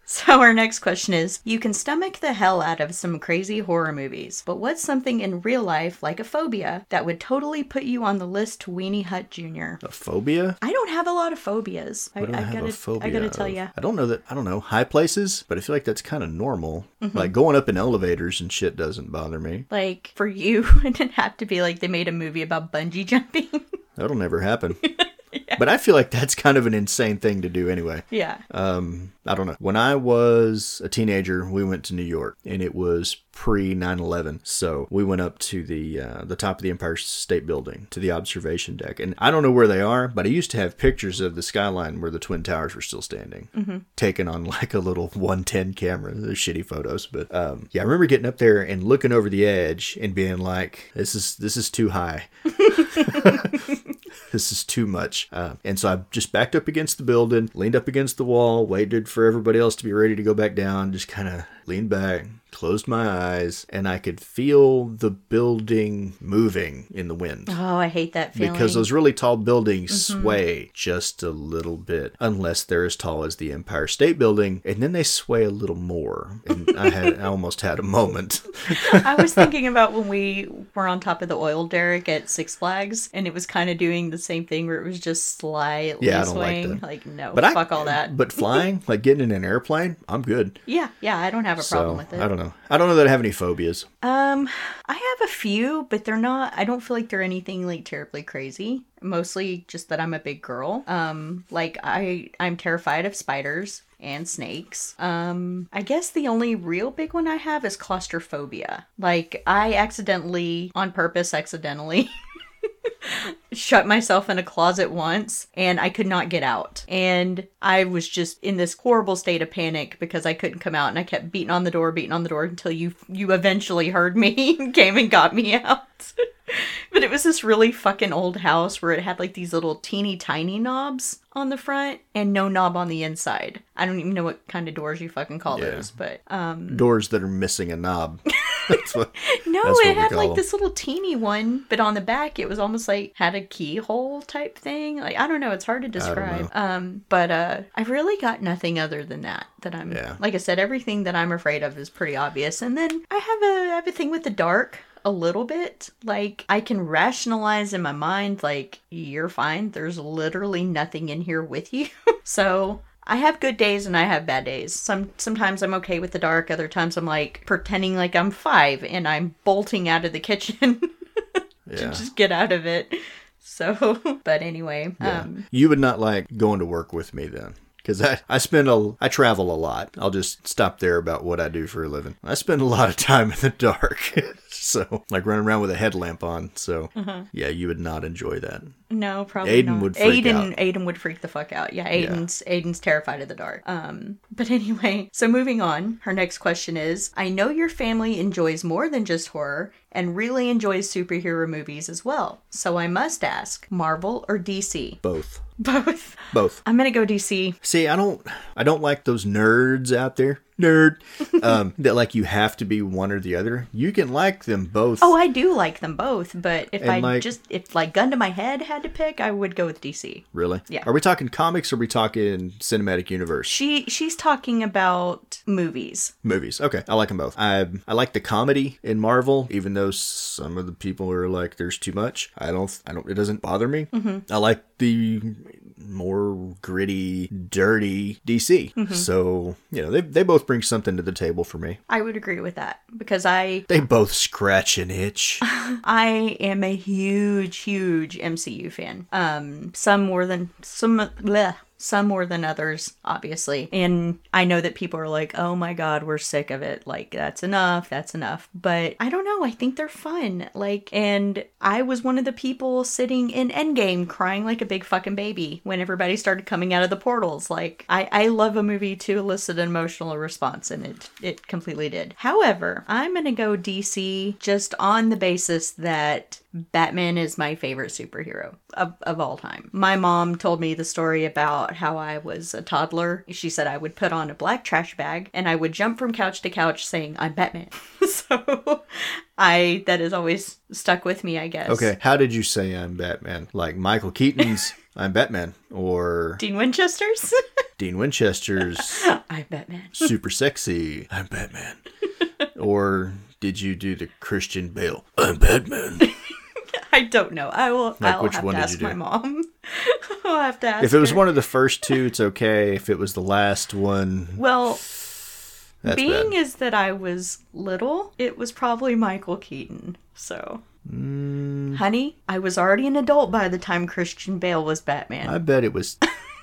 So our next question is You can stomach the hell out of some crazy horror movies, but what's something in real life, like a phobia, that would totally put you on the list to Weenie Hut Jr.? A phobia? I don't have a lot of phobias. I, do I, I have gotta, a phobia I gotta tell you. I don't know that. I don't know high places, but I feel like that's kind of normal. Mm-hmm. Like going up in elevators and shit doesn't bother me. Like for you, it didn't have to be like they made a movie about bungee jumping. That'll never happen. But I feel like that's kind of an insane thing to do anyway. yeah. Um, I don't know. When I was a teenager, we went to New York, and it was pre 9/11. So we went up to the uh, the top of the Empire State Building to the observation deck, and I don't know where they are, but I used to have pictures of the skyline where the twin towers were still standing, taken on like a little 110 camera. They're shitty photos, but um, yeah, I remember getting up there and looking over the edge and being like, "This is this is too high." this is too much. Uh, and so I just backed up against the building, leaned up against the wall, waited for everybody else to be ready to go back down, just kind of leaned back, closed my eyes, and I could feel the building moving in the wind. Oh, I hate that feeling. Because those really tall buildings mm-hmm. sway just a little bit, unless they're as tall as the Empire State Building, and then they sway a little more. And I had, I almost had a moment. I was thinking about when we were on top of the oil derrick at Six Flags, and it was kind of doing the same thing where it was just slightly Yeah, I don't like swaying. that. no, But I, fuck all that. But flying, like getting in an airplane, I'm good. yeah, yeah, I don't have a problem So with it. I don't know. I don't know that I have any phobias. Um, I have a few, but they're not. I don't feel like they're anything like terribly crazy. Mostly just that I'm a big girl. Um, like I, I'm terrified of spiders and snakes. Um, I guess the only real big one I have is claustrophobia. Like I accidentally, on purpose, accidentally. shut myself in a closet once and I could not get out. And I was just in this horrible state of panic because I couldn't come out and I kept beating on the door, beating on the door until you you eventually heard me and came and got me out. but it was this really fucking old house where it had like these little teeny tiny knobs on the front and no knob on the inside. I don't even know what kind of doors you fucking call Yeah. those, but um Doors that are missing a knob. That's what. no, it had like them. this little teeny one, but on the back it was almost like had a keyhole type thing. Like I don't know, it's hard to describe. Um, but uh, I've really got nothing other than that. That I'm Yeah. like I said, everything that I'm afraid of is pretty obvious. And then I have a I have a thing with the dark. A little bit. Like, I can rationalize in my mind, like, you're fine. There's literally nothing in here with you. so, I have good days and I have bad days. Some sometimes I'm okay with the dark, other times I'm like pretending like I'm 5 and I'm bolting out of the kitchen to just get out of it. So, but anyway, Yeah. um you would not like going to work with me then. Because I, I spend a, I travel a lot. I'll just stop there about what I do for a living. I spend a lot of time in the dark. so, like running around with a headlamp on. So, yeah, you would not enjoy that. no, probably Aiden not. would freak Aiden out. Aiden would freak the fuck out. Yeah, Aiden's Aiden's terrified of the dark. Um but anyway, so moving on. Her next question is, I know your family enjoys more than just horror and really enjoys superhero movies as well. So I must ask, Marvel or DC? Both. Both. Both. I'm going to go DC. See, I don't I don't like those nerds out there. Nerd. Um, that like you have to be one or the other. You can like them both. Oh, I do like them both, but if And, I like- just if like gun to my head had to pick, I would go with DC. really? Yeah. Are we talking comics or are we talking cinematic universe? She she's talking about movies. movies. Okay, I like them both. I I like the comedy in Marvel, even though some of the people are like, "There's too much." I don't. I don't. It doesn't bother me. Mm-hmm. I like the more gritty, dirty DC. Mm-hmm. So you know, they they both bring something to the table for me. I would agree with that because I They both scratch an itch. I am a huge huge MCU fan. Um some more than some bleh, some more than others obviously. And I know that people are like, "Oh my god, we're sick of it. Like that's enough. That's enough." But I don't know. I think they're fun. Like and I was one of the people sitting in Endgame crying like a big fucking baby when everybody started coming out of the portals. Like I I love a movie to elicit an emotional response and it it completely did. However, I'm to go DC just on the basis that Batman is my favorite superhero of, of all time. My mom told me the story about how I was a toddler. She said I would put on a black trash bag and I would jump from couch to couch saying, I'm Batman. so I, that has always stuck with me, I guess. Okay, how did you say I'm Batman? Like Michael Keaton's I'm Batman or Dean Winchester's? Dean Winchester's I'm Batman. super sexy I'm Batman? Or did you do the Christian Bale I'm Batman? I don't know. I will. Like, I'll which have one to did ask you my do? mom. I'll have to ask. If it was her. one of the first two, it's okay. If it was the last one, well, that's being bad. is that I was little, it was probably Michael Keaton. So, Mm. honey, I was already an adult by the time Christian Bale was Batman. I bet it was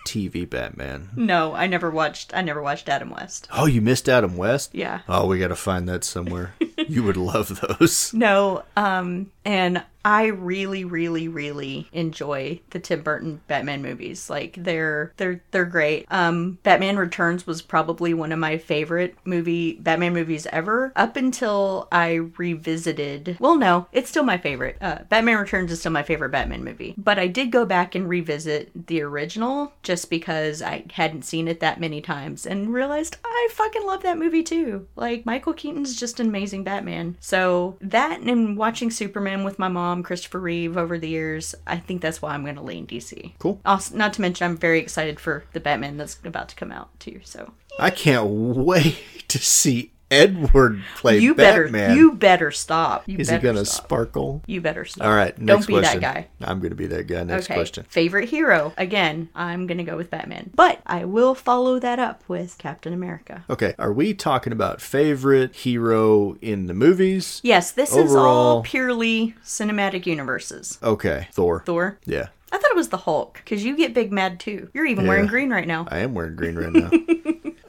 TV Batman. no, I never watched. I never watched Adam West. Oh, you missed Adam West? Yeah. Oh, we got to find that somewhere. you would love those. No, um, and I really, really, really enjoy the Tim Burton Batman movies. Like they're they're they're great. Um, Batman Returns was probably one of my favorite movie Batman movies ever. Up until I revisited. Well, no, it's still my favorite. Uh, Batman Returns is still my favorite Batman movie. But I did go back and revisit the original just because I hadn't seen it that many times and realized I fucking love that movie too. Like Michael Keaton's just an amazing Batman. So that and watching Superman with my mom, Christopher Reeve, over the years, I think that's why I'm going to lean DC. Cool. Also, not to mention, I'm very excited for the Batman that's about to come out too. So I can't wait to see Edward play you Batman. better, you better stop. You Is he better going to sparkle? You better stop. All right, next don't be question. that guy. I'm going to be that guy. Next okay. question. Favorite hero? Again, I'm gonna go with Batman, but I will follow that up with Captain America. Okay, are we talking about favorite hero in the movies? Yes, this is all purely cinematic universes. Okay, Thor. Thor. Yeah, I thought it was the Hulk because you get big mad too. You're even wearing green right now. I am wearing green right now.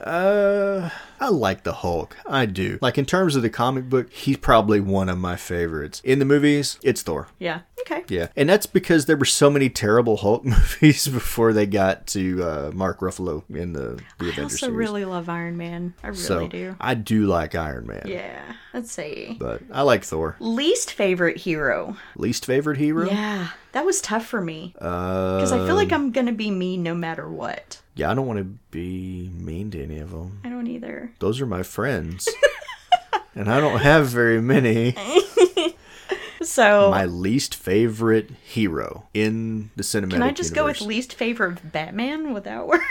uh, I like the Hulk. I do. Like in terms of the comic book, he's probably one of my favorites. In the movies, it's Thor. Yeah. Okay. Yeah, and that's because there were so many terrible Hulk movies before they got to uh, Mark Ruffalo in the the I Avengers also series. really love Iron Man. I really so do. I do like Iron Man. Yeah. Let's see. But I like Thor. Least favorite hero. Least favorite hero? Yeah, that was tough for me Uh, because I feel like I'm gonna be mean no matter what. yeah, I don't want to be mean to any of them. I don't either. Those are my friends. and I don't have very many. So My least favorite hero in the cinematic can I just go with least favorite Batman? Would that work?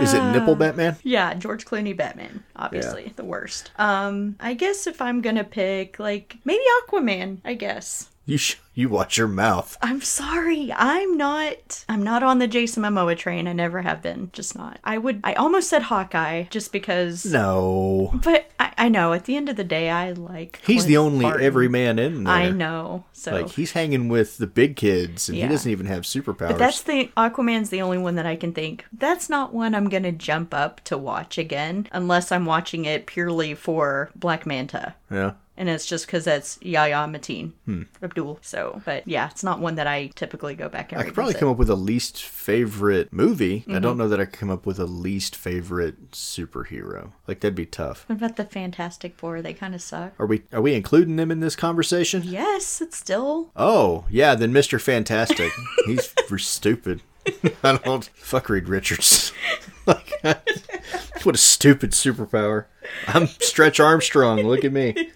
Is it Nipple Batman? Yeah, George Clooney Batman, obviously the worst. Um, I guess if I'm gonna pick, like maybe Aquaman, I guess. You sh- you watch your mouth. I'm sorry, I'm not. I'm not on the Jason Momoa train. I never have been. Just not. I would. I almost said Hawkeye, just because. No. But I, I know at the end of the day, I like. He's the only Barton. everyman in there. I know. So. Like he's hanging with the big kids, and Yeah. he doesn't even have superpowers. But that's the Aquaman's the only one that I can think. That's not one I'm gonna jump up to watch again, unless I'm watching it purely for Black Manta. yeah. And it's just because that's Yahya Mateen Hmm. Abdul. So, but yeah, it's not one that I typically go back and I could probably come up with a least favorite movie. I Mm-hmm. don't know that I could come up with a least favorite superhero. Like that'd be tough. What about the Fantastic Four? They kind of suck. Are we are we including them in this conversation? Yes, it's still. Oh, yeah, then Mr. Fantastic. He's for stupid. I don't fuck Reed Richards. like what a stupid superpower. I'm Stretch Armstrong. Look at me.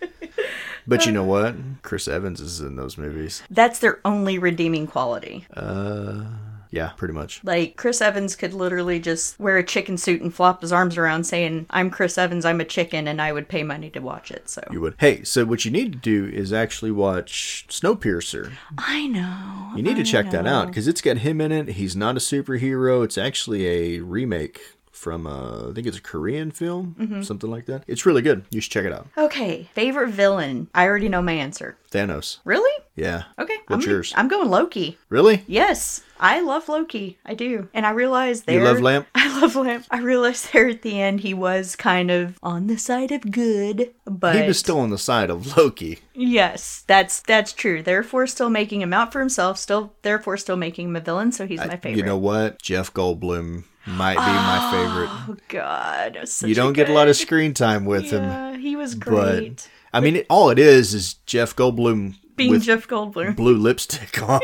But you know what? Chris Evans is in those movies. That's their only redeeming quality. Uh yeah, pretty much. Like Chris Evans could literally just wear a chicken suit and flop his arms around, saying, "I'm Chris Evans. I'm a chicken, and I would pay money to watch it." So You would. Hey, so what you need to do is actually watch Snowpiercer. I know. You need to I check that out because it's got him in it. He's not a superhero. It's actually a remake from uh, I think it's a Korean film, Mm-hmm. something like that. It's really good. You should check it out. Okay, favorite villain. I already know my answer. Thanos. Really? Yeah. Okay. What's I'm, yours? I'm going Loki. Really? Yes, I love Loki. I do. And I realized there. You love Lamp? I love Lamp. I realized there at the end he was kind of on the side of good, but He was still on the side of Loki. yes, that's that's true. Therefore, still making him out for himself. Still, therefore, still making him a villain. So he's my favorite. You know what? Jeff Goldblum might be my oh, favorite. oh God, You don't get a lot of screen time with him, Yeah, he was but great. I mean, it, all it is is Jeff Goldblum Being with Jeff Goldblum. blue lipstick on.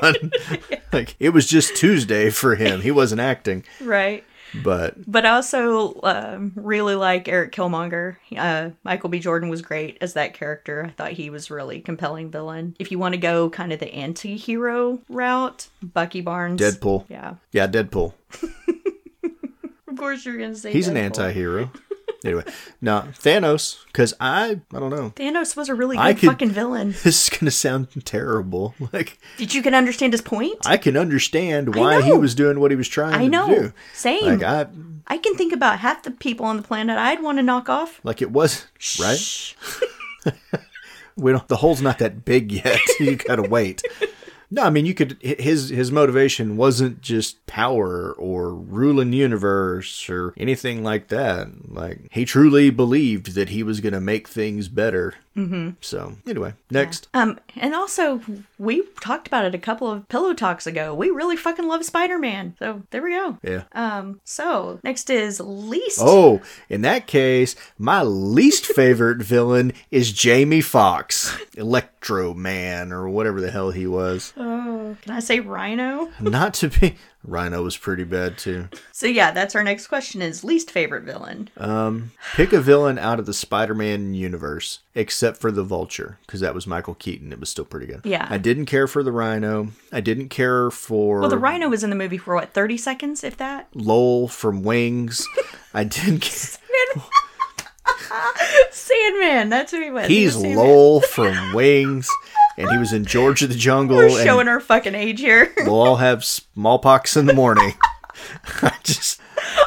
like it was just Tuesday for him. He wasn't acting, Right. but But I also um, really like Erik Killmonger. Uh, Michael B. Jordan was great as that character. I thought he was really compelling villain. If you want to go kind of the anti-hero route, Bucky Barnes. Deadpool. Yeah. Yeah, Deadpool. Of course you're going to say He's an anti-hero. Anyway, no Thanos because I I don't know. Thanos was a really good I could- fucking villain. This is gonna sound terrible. Like Did you can understand his point? I can understand why he know. was doing what he was trying I to know. do. Same. Like I I can think about half the people on the planet I'd want to knock off. like it was right. Shh. We don't. The hole's not that big yet. you gotta wait. No, I mean you could. His his motivation wasn't just power or ruling universe or anything like that. Like he truly believed that he was gonna make things better. Mm-hmm. So anyway, next. Um, and also we talked about it a couple of pillow talks ago. We really fucking love Spider-Man. So there we go. Yeah. Um, so next is least. Oh, in that case, my least favorite villain is Jamie Foxx, Electro Man, or whatever the hell he was. Oh, can I say Rhino? Not to be. Rhino was pretty bad too. So yeah, that's our next question: is least favorite villain. Um, pick a villain out of the Spider-Man universe, except for the Vulture, because that was Michael Keaton. It was still pretty good. Yeah. I didn't care for the Rhino. I didn't care for Well, the Rhino was in the movie for what thirty seconds, if that. Lowell from Wings. I didn't. Care. Sandman. That's who he was. He He's was Lowell from Wings, and he was in George of the Jungle. We're and- showing our fucking age here. we'll all have smallpox in the morning. I just,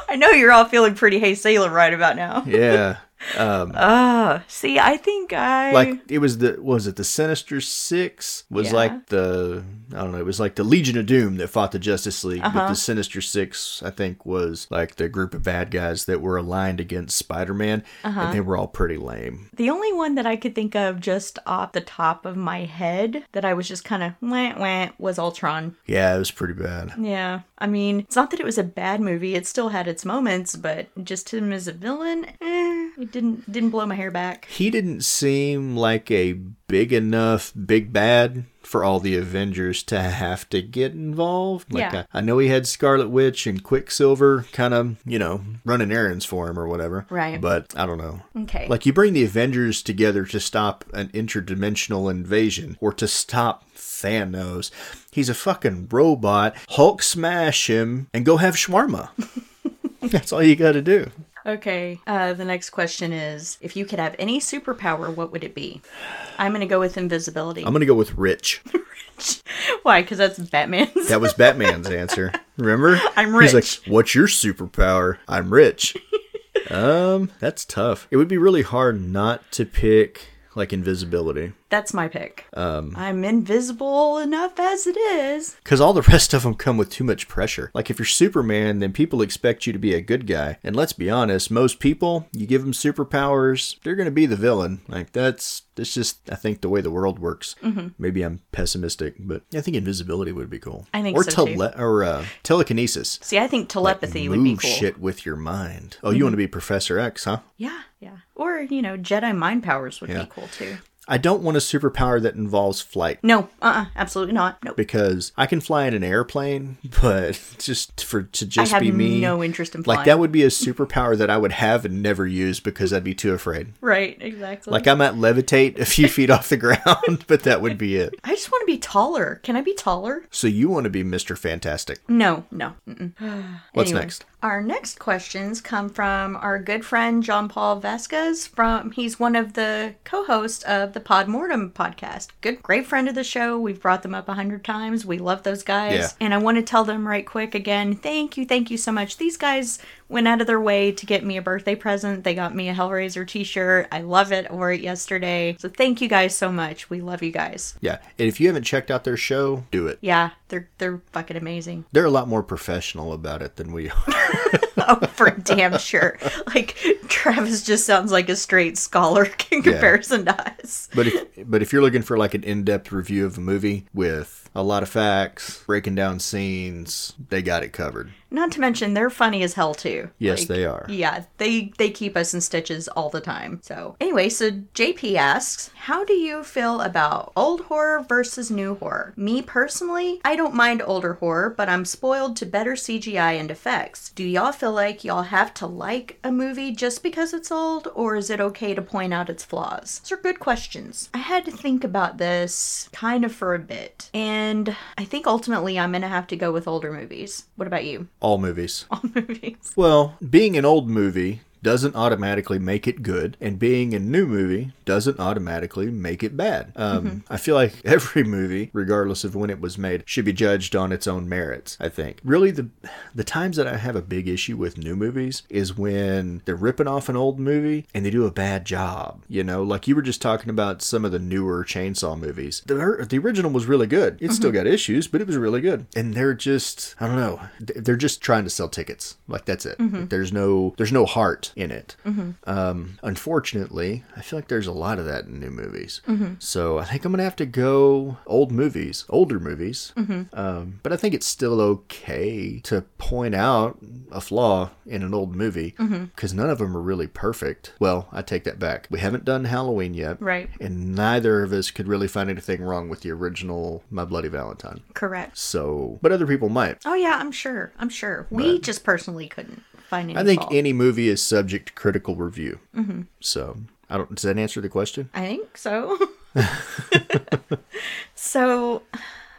I know you're all feeling pretty hey sailor right about now. yeah. Um, Ah, see, I think I like it was the was it the Sinister Six was Yeah. like the I don't know it was like the Legion of Doom that fought the Justice League, Uh-huh. but the Sinister Six I think was like the group of bad guys that were aligned against Spider Man, Uh-huh. and they were all pretty lame. The only one that I could think of just off the top of my head that I was just kind of went went was Ultron. Yeah, it was pretty bad. Yeah, I mean, it's not that it was a bad movie; it still had its moments, but just him as a villain, eh, it didn't didn't blow my hair back. He didn't seem like a big enough big bad for all the Avengers to have to get involved. Like Yeah. I, I know he had Scarlet Witch and Quicksilver kind of, you know, running errands for him or whatever. Right. But I don't know. Okay. Like you bring the Avengers together to stop an interdimensional invasion or to stop Thanos. He's a fucking robot. Hulk smash him and go have shawarma. That's all you got to do. Okay. Uh, the next question is: If you could have any superpower, what would it be? I'm gonna go with invisibility. I'm going to go with Rich. Why? Because that's Batman's. That was Batman's answer. Remember? I'm rich. He's like, "What's your superpower?" I'm rich. um, that's tough. It would be really hard not to pick like invisibility That's my pick. Um, I'm invisible enough as it is. because all the rest of them come with too much pressure. Like if you're Superman, then people expect you to be a good guy. And let's be honest, most people, you give them superpowers, they're going to be the villain. Like that's that's just I think the way the world works. Mm-hmm. Maybe I'm pessimistic, but I think invisibility would be cool. I think or so, tele- or uh, telekinesis. See, I think telepathy move would be cool. Mm-hmm. shit with your mind. Oh, you want to be Professor X, huh? Yeah, yeah. Or you know, Jedi mind powers would Yeah. be cool too. I don't want a superpower that involves flight No, uh, uh absolutely not. Nope. because I can fly in an airplane, but just for to just be me, no interest in flying. like that would be a superpower that I would have and never use because I'd be too afraid. right, exactly. Like I might levitate a few feet off the ground, but that would be it. I just want to be taller. Can I be taller? So you want to be Mr. Fantastic? No, no. What's Anyway, next? Our next questions come from our good friend John Paul Vasquez. From he's one of the co-hosts of the Pod Mortem podcast. Good, great friend of the show. We've brought them up a hundred times. We love those guys, Yeah. and I want to tell them right quick again. Thank you, thank you so much. These guys went out of their way to get me a birthday present. They got me a Hellraiser T-shirt. I love it. I wore it yesterday. So thank you guys so much. We love you guys. Yeah, and if you haven't checked out their show, do it. Yeah, they're they're fucking amazing. They're a lot more professional about it than we are. Oh, for damn sure. Like Travis just sounds like a straight scholar in comparison to us. But if but if you're looking for like an in-depth review of a movie with a lot of facts, breaking down scenes. They got it covered. Not to mention they're funny as hell too. Yes, they are. Yeah, they they keep us in stitches all the time. So anyway, so JP asks, how do you feel about old horror versus new horror? Me personally, I don't mind older horror, but I'm spoiled to better CGI and effects. Do y'all feel like y'all have to like a movie just because it's old, or is it okay to point out its flaws? These are good questions. I had to think about this kind of for a bit, and I think ultimately I'm gonna have to go with older movies. What about you? All movies. All movies. Well, being an old movie doesn't automatically make it good, and being a new movie doesn't automatically make it bad. Um, mm-hmm. I feel like every movie, regardless of when it was made, should be judged on its own merits. I think really the the times that I have a big issue with new movies is when they're ripping off an old movie and they do a bad job. You know, like you were just talking about some of the newer Chainsaw movies. The the original was really good. It still mm-hmm. got issues, but it was really good. And they're just I don't know. They're just trying to sell tickets. Like that's it. Mm-hmm. There's no there's no heart in it. Um, unfortunately, I feel like there's a lot of that in new movies. So I think I'm gonna have to go old movies, older movies. Um, but I think it's still okay to point out a flaw in an old movie because none of them are really perfect. Well, I take that back. We haven't done Halloween yet, Right. and neither of us could really find anything wrong with the original My Bloody Valentine. Correct. So, but other people might. Oh yeah, I'm sure. I'm sure. We just personally couldn't I think fault. any movie is subject to critical review. Mm-hmm. So, I don't. Does that answer the question? I think so. so,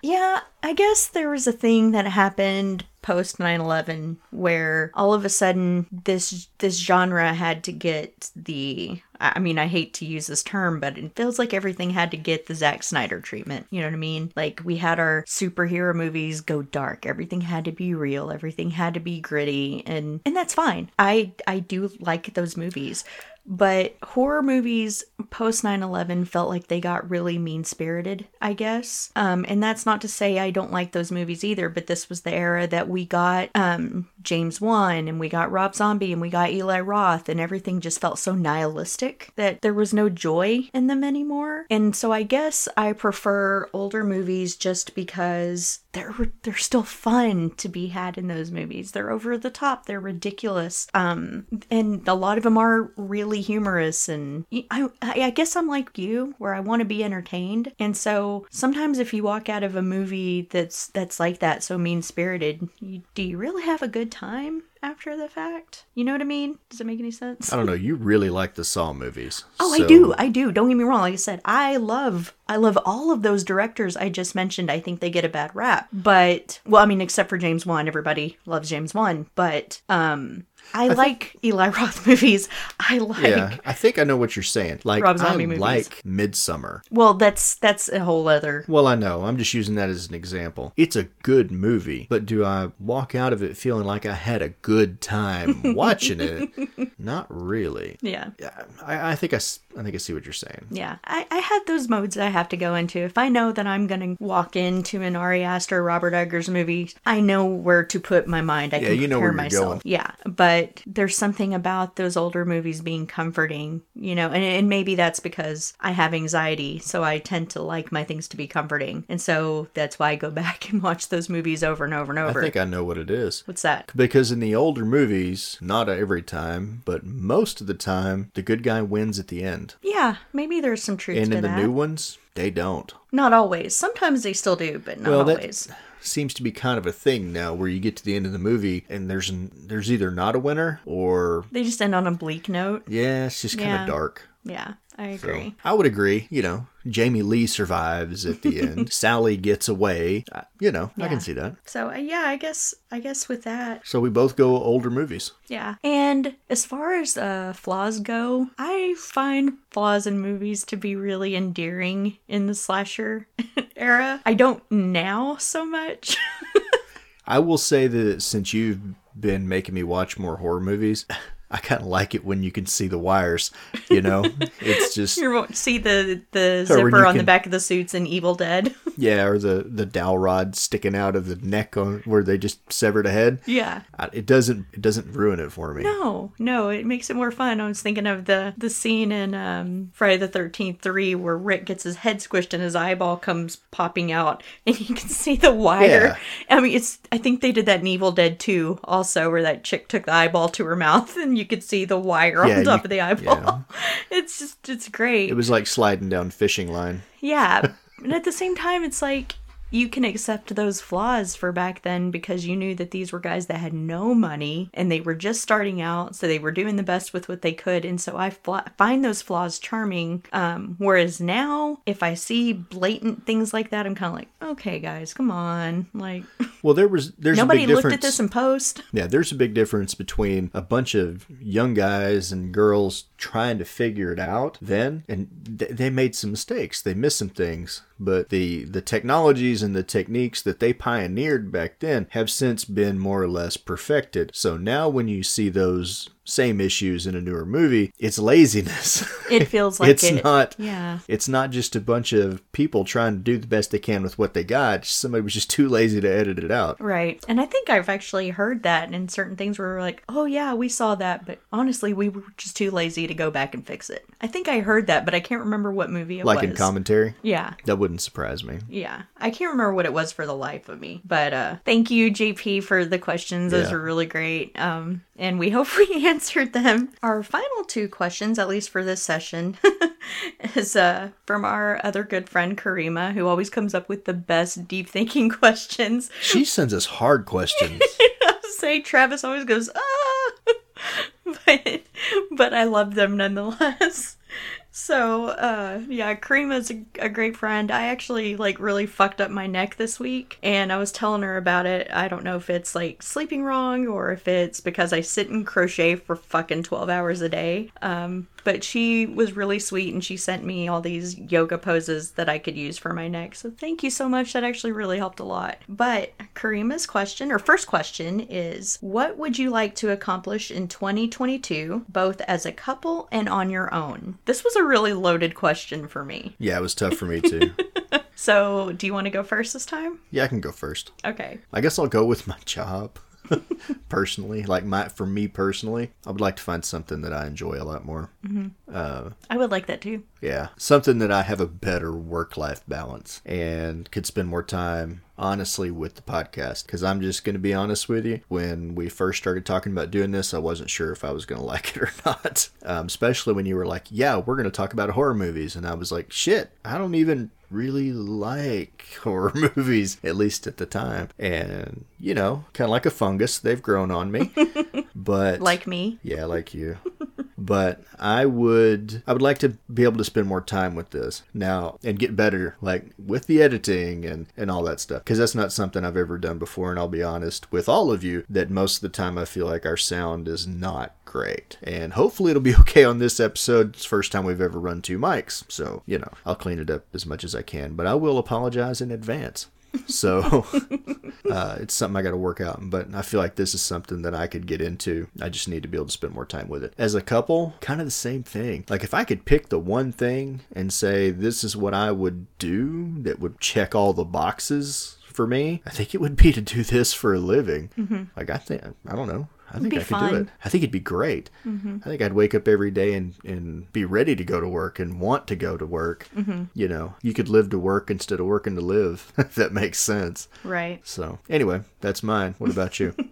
yeah, I guess there was a thing that happened post 9/11 where all of a sudden this this genre had to get the I mean, I hate to use this term, but it feels like everything had to get the Zack Snyder treatment. You know what I mean? Like we had our superhero movies go dark. Everything had to be real. Everything had to be gritty, and and that's fine. I I do like those movies. But horror movies post 9 11 felt like they got really mean spirited, I guess. Um, and that's not to say I don't like those movies either, but this was the era that we got um, James Wan and we got Rob Zombie and we got Eli Roth, and everything just felt so nihilistic that there was no joy in them anymore. And so I guess I prefer older movies just because they're they're still fun to be had in those movies. They're over the top, they're ridiculous. Um and a lot of them are really humorous and I I guess I'm like you where I want to be entertained. And so sometimes if you walk out of a movie that's that's like that, so mean-spirited, do you really have a good time? After the fact, you know what I mean? Does it make any sense? I don't know. You really like the Saw movies. Oh, so- I do. I do. Don't get me wrong. Like I said, I love I love all of those directors I just mentioned. I think they get a bad rap. But well, I mean, except for James Wan, everybody loves James Wan. But um I, like Eli Roth movies. I like Yeah, I think I know what you're saying. Like Rob I Zombie movies. like Midsommar. well, that's that's a whole other Well, I know. I'm just using that as an example. It's a good movie, but do I walk out of it feeling like I had a good time watching it? Not really. yeah. Yeah, I, I think I, I think I see what you're saying. Yeah, I, I have those modes that I have to go into. If I know that I'm going to walk into an Ari Aster or Robert Eggers movie, I know where to put my mind. I Yeah, can you know where you're myself. going. Yeah, but there's something about those older movies being comforting, you know, and, and maybe that's because I have anxiety, so I tend to like my things to be comforting. And so that's why I go back and watch those movies over and over and over. I think I know what it is. What's that? Because in the older movies, not every time, but most of the time, the good guy wins at the end. Yeah, maybe there's some truth And in the that. new ones, they don't. Not always. Sometimes they still do, but not Well, that- always. Seems to be kind of a thing now, where you get to the end of the movie and there's an, there's either not a winner or They just end on a bleak note. yeah, it's just kind Yeah. of dark. Yeah, I So, agree. I would agree. You know, Jamie Lee survives at the end. Sally gets away. I- You know, I can see that. So uh, yeah, I guess I guess with that, So we both go older movies. yeah. And as far as uh, flaws go, I find flaws in movies to be really endearing in the slasher era. I don't now so much. I will say that since you've been making me watch more horror movies, I kind of like it when you can see the wires. You know, it's just You won't see the the zipper on the back of the suits in Evil Dead. yeah, or the the dowel rod sticking out of the neck on where they just severed a head. yeah. It doesn't it doesn't ruin it for me. No, no, it makes it more fun. I was thinking of the the scene in um, Friday the Thirteenth Three where Rick gets his head squished and his eyeball comes popping out, and you can see the wire. I mean, it's. I think they did that in Evil Dead Two also, where that chick took the eyeball to her mouth, and you could see the wire Yeah, on top you- of the eyeball. yeah. It's just, it's great. It was like sliding down fishing line. Yeah. and at the same time, it's like you can accept those flaws for back then because you knew that these were guys that had no money and they were just starting out. So they were doing the best with what they could. And so I fla- find those flaws charming. Um, whereas now, if I see blatant things like that, I'm kind of like, okay, guys, come on. Like, Well, there was there's nobody a big looked at this in post. Yeah, there's a big difference between a bunch of young guys and girls trying to figure it out then, and th- they made some mistakes. They missed some things, but the the technologies and the techniques that they pioneered back then have since been more or less perfected. So now when you see those same issues in a newer movie, it's laziness. It feels like it's it. not Yeah. it's not just a bunch of people trying to do the best they can with what they got. Somebody was just too lazy to edit it out. Right. And I think I've actually heard that in certain things where we're like, oh, yeah, we saw that, but honestly, we were just too lazy to go back and fix it. I think I heard that, but I can't remember what movie it Like was. in commentary. Yeah. That wouldn't surprise me. Yeah. I can't remember what it was for the life of me. But uh thank you, JP, for the questions. Those Yeah. were really great. Um and we hope we answered them. Our final two questions, at least for this session, is uh from our other good friend Karima, who always comes up with the best deep thinking questions. She sends us hard questions. say Travis always goes ah, but but I love them nonetheless. So uh, yeah, Karima's a, a great friend. I actually like really fucked up my neck this week, and I was telling her about it. I don't know if it's like sleeping wrong or if it's because I sit and crochet for fucking twelve hours a day. Um, but she was really sweet and she sent me all these yoga poses that I could use for my neck. So thank you so much. That actually really helped a lot. But Karima's question, or first question, is what would you like to accomplish in 2022, both as a couple and on your own? This was a really loaded question for me. yeah, it was tough for me too. So do you want to go first this time? Yeah, I can go first. Okay. I guess I'll go with my job. personally, like my for me personally, I would like to find something that I enjoy a lot more. Mm-hmm. Uh, I would like that too. Yeah, something that I have a better work life balance and could spend more time honestly with the podcast. Because I'm just going to be honest with you, when we first started talking about doing this, I wasn't sure if I was going to like it or not. Um, especially when you were like, "Yeah, we're going to talk about horror movies," and I was like, "Shit, I don't even." really like horror movies at least at the time and you know kind of like a fungus they've grown on me but Like me. yeah, like you. But I would I would like to be able to spend more time with this now and get better like with the editing and and all that stuff cuz that's not something I've ever done before and I'll be honest with all of you that most of the time I feel like our sound is not great. And hopefully it'll be okay on this episode. It's first time we've ever run two mics. So, you know, I'll clean it up as much as I can, but I will apologize in advance. So uh, it's something I got to work out. But I feel like this is something that I could get into. I just need to be able to spend more time with it. As a couple, kind of the same thing. Like if I could pick the one thing and say this is what I would do that would check all the boxes for me, I think it would be to do this for a living. Like I think I don't know. I think I could do it. I think it'd be great. I think I'd wake up every day and, and be ready to go to work and want to go to work. You know, you could live to work instead of working to live, if that makes sense. Right. So, anyway, that's mine. What about you?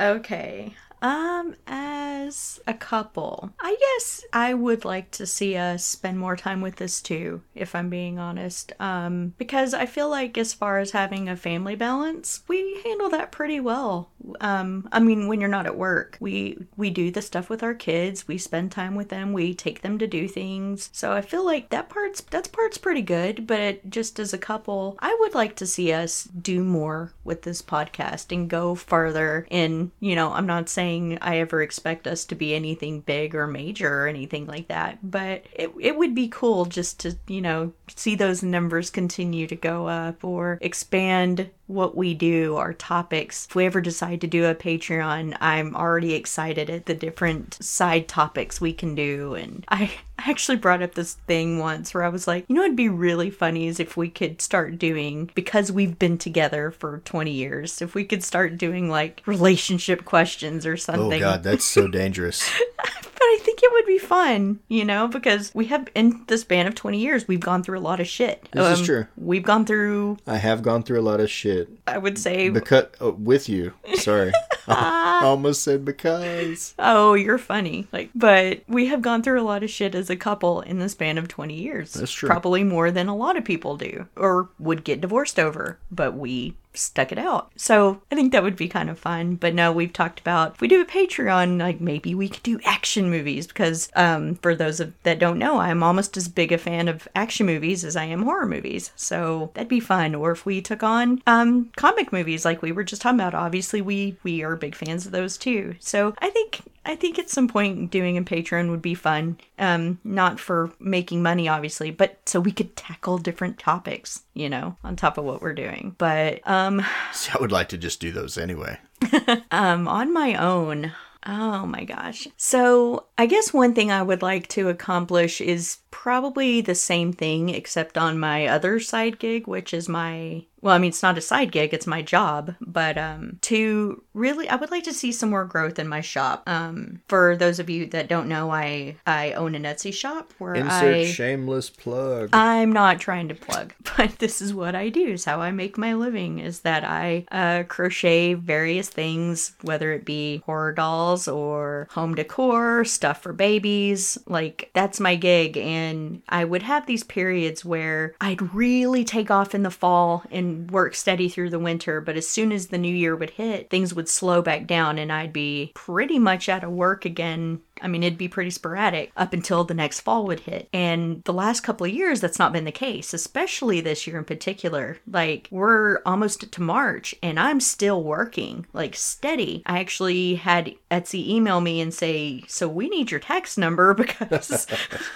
Okay. Um, as a couple, I guess I would like to see us spend more time with this too, if I'm being honest. Um, because I feel like as far as having a family balance, we handle that pretty well. Um, I mean, when you're not at work, we we do the stuff with our kids, we spend time with them, we take them to do things. So I feel like that part's that part's pretty good, but it, just as a couple, I would like to see us do more with this podcast and go further in, you know, I'm not saying I ever expect us to be anything big or major or anything like that, but it, it would be cool just to, you know, see those numbers continue to go up or expand what we do, our topics. If we ever decide to do a Patreon, I'm already excited at the different side topics we can do. And I actually brought up this thing once where I was like, you know, it'd be really funny is if we could start doing, because we've been together for 20 years, if we could start doing like relationship questions or something. Oh. God, that's so dangerous. But I think it would be fun, you know, because we have, in the span of 20 years, we've gone through a lot of shit. Um, This is true. We've gone through, I have gone through a lot of shit. I would say, Because oh, with you, sorry, I almost said because. oh, you're funny. Like, but we have gone through a lot of shit as a couple in the span of 20 years. That's true. Probably more than a lot of people do or would get divorced over, but we stuck it out. So I think that would be kind of fun. But no, we've talked about if we do a Patreon, like maybe we could do action movies because um, for those of, that don't know, I'm almost as big a fan of action movies as I am horror movies. So that'd be fun. Or if we took on um, comic movies like we were just talking about, obviously we we are big fans of those too. So I think I think at some point doing a Patreon would be fun. Um, not for making money, obviously, but so we could tackle different topics, you know, on top of what we're doing. But um, See, I would like to just do those anyway. um, on my own. Oh my gosh. So, I guess one thing I would like to accomplish is probably the same thing, except on my other side gig, which is my well, I mean, it's not a side gig, it's my job, but um, to really, I would like to see some more growth in my shop. Um, for those of you that don't know, I I own an Etsy shop where Insert I shameless plug. I'm not trying to plug, but this is what I do. Is how I make my living. Is that I uh, crochet various things, whether it be horror dolls or home decor, stuff for babies. Like that's my gig, and I would have these periods where I'd really take off in the fall and work steady through the winter. But as soon as the new year would hit, things would slow back down, and I'd be pretty much out of work again I mean, it'd be pretty sporadic up until the next fall would hit. And the last couple of years, that's not been the case, especially this year in particular. Like, we're almost to March and I'm still working, like, steady. I actually had Etsy email me and say, So we need your tax number because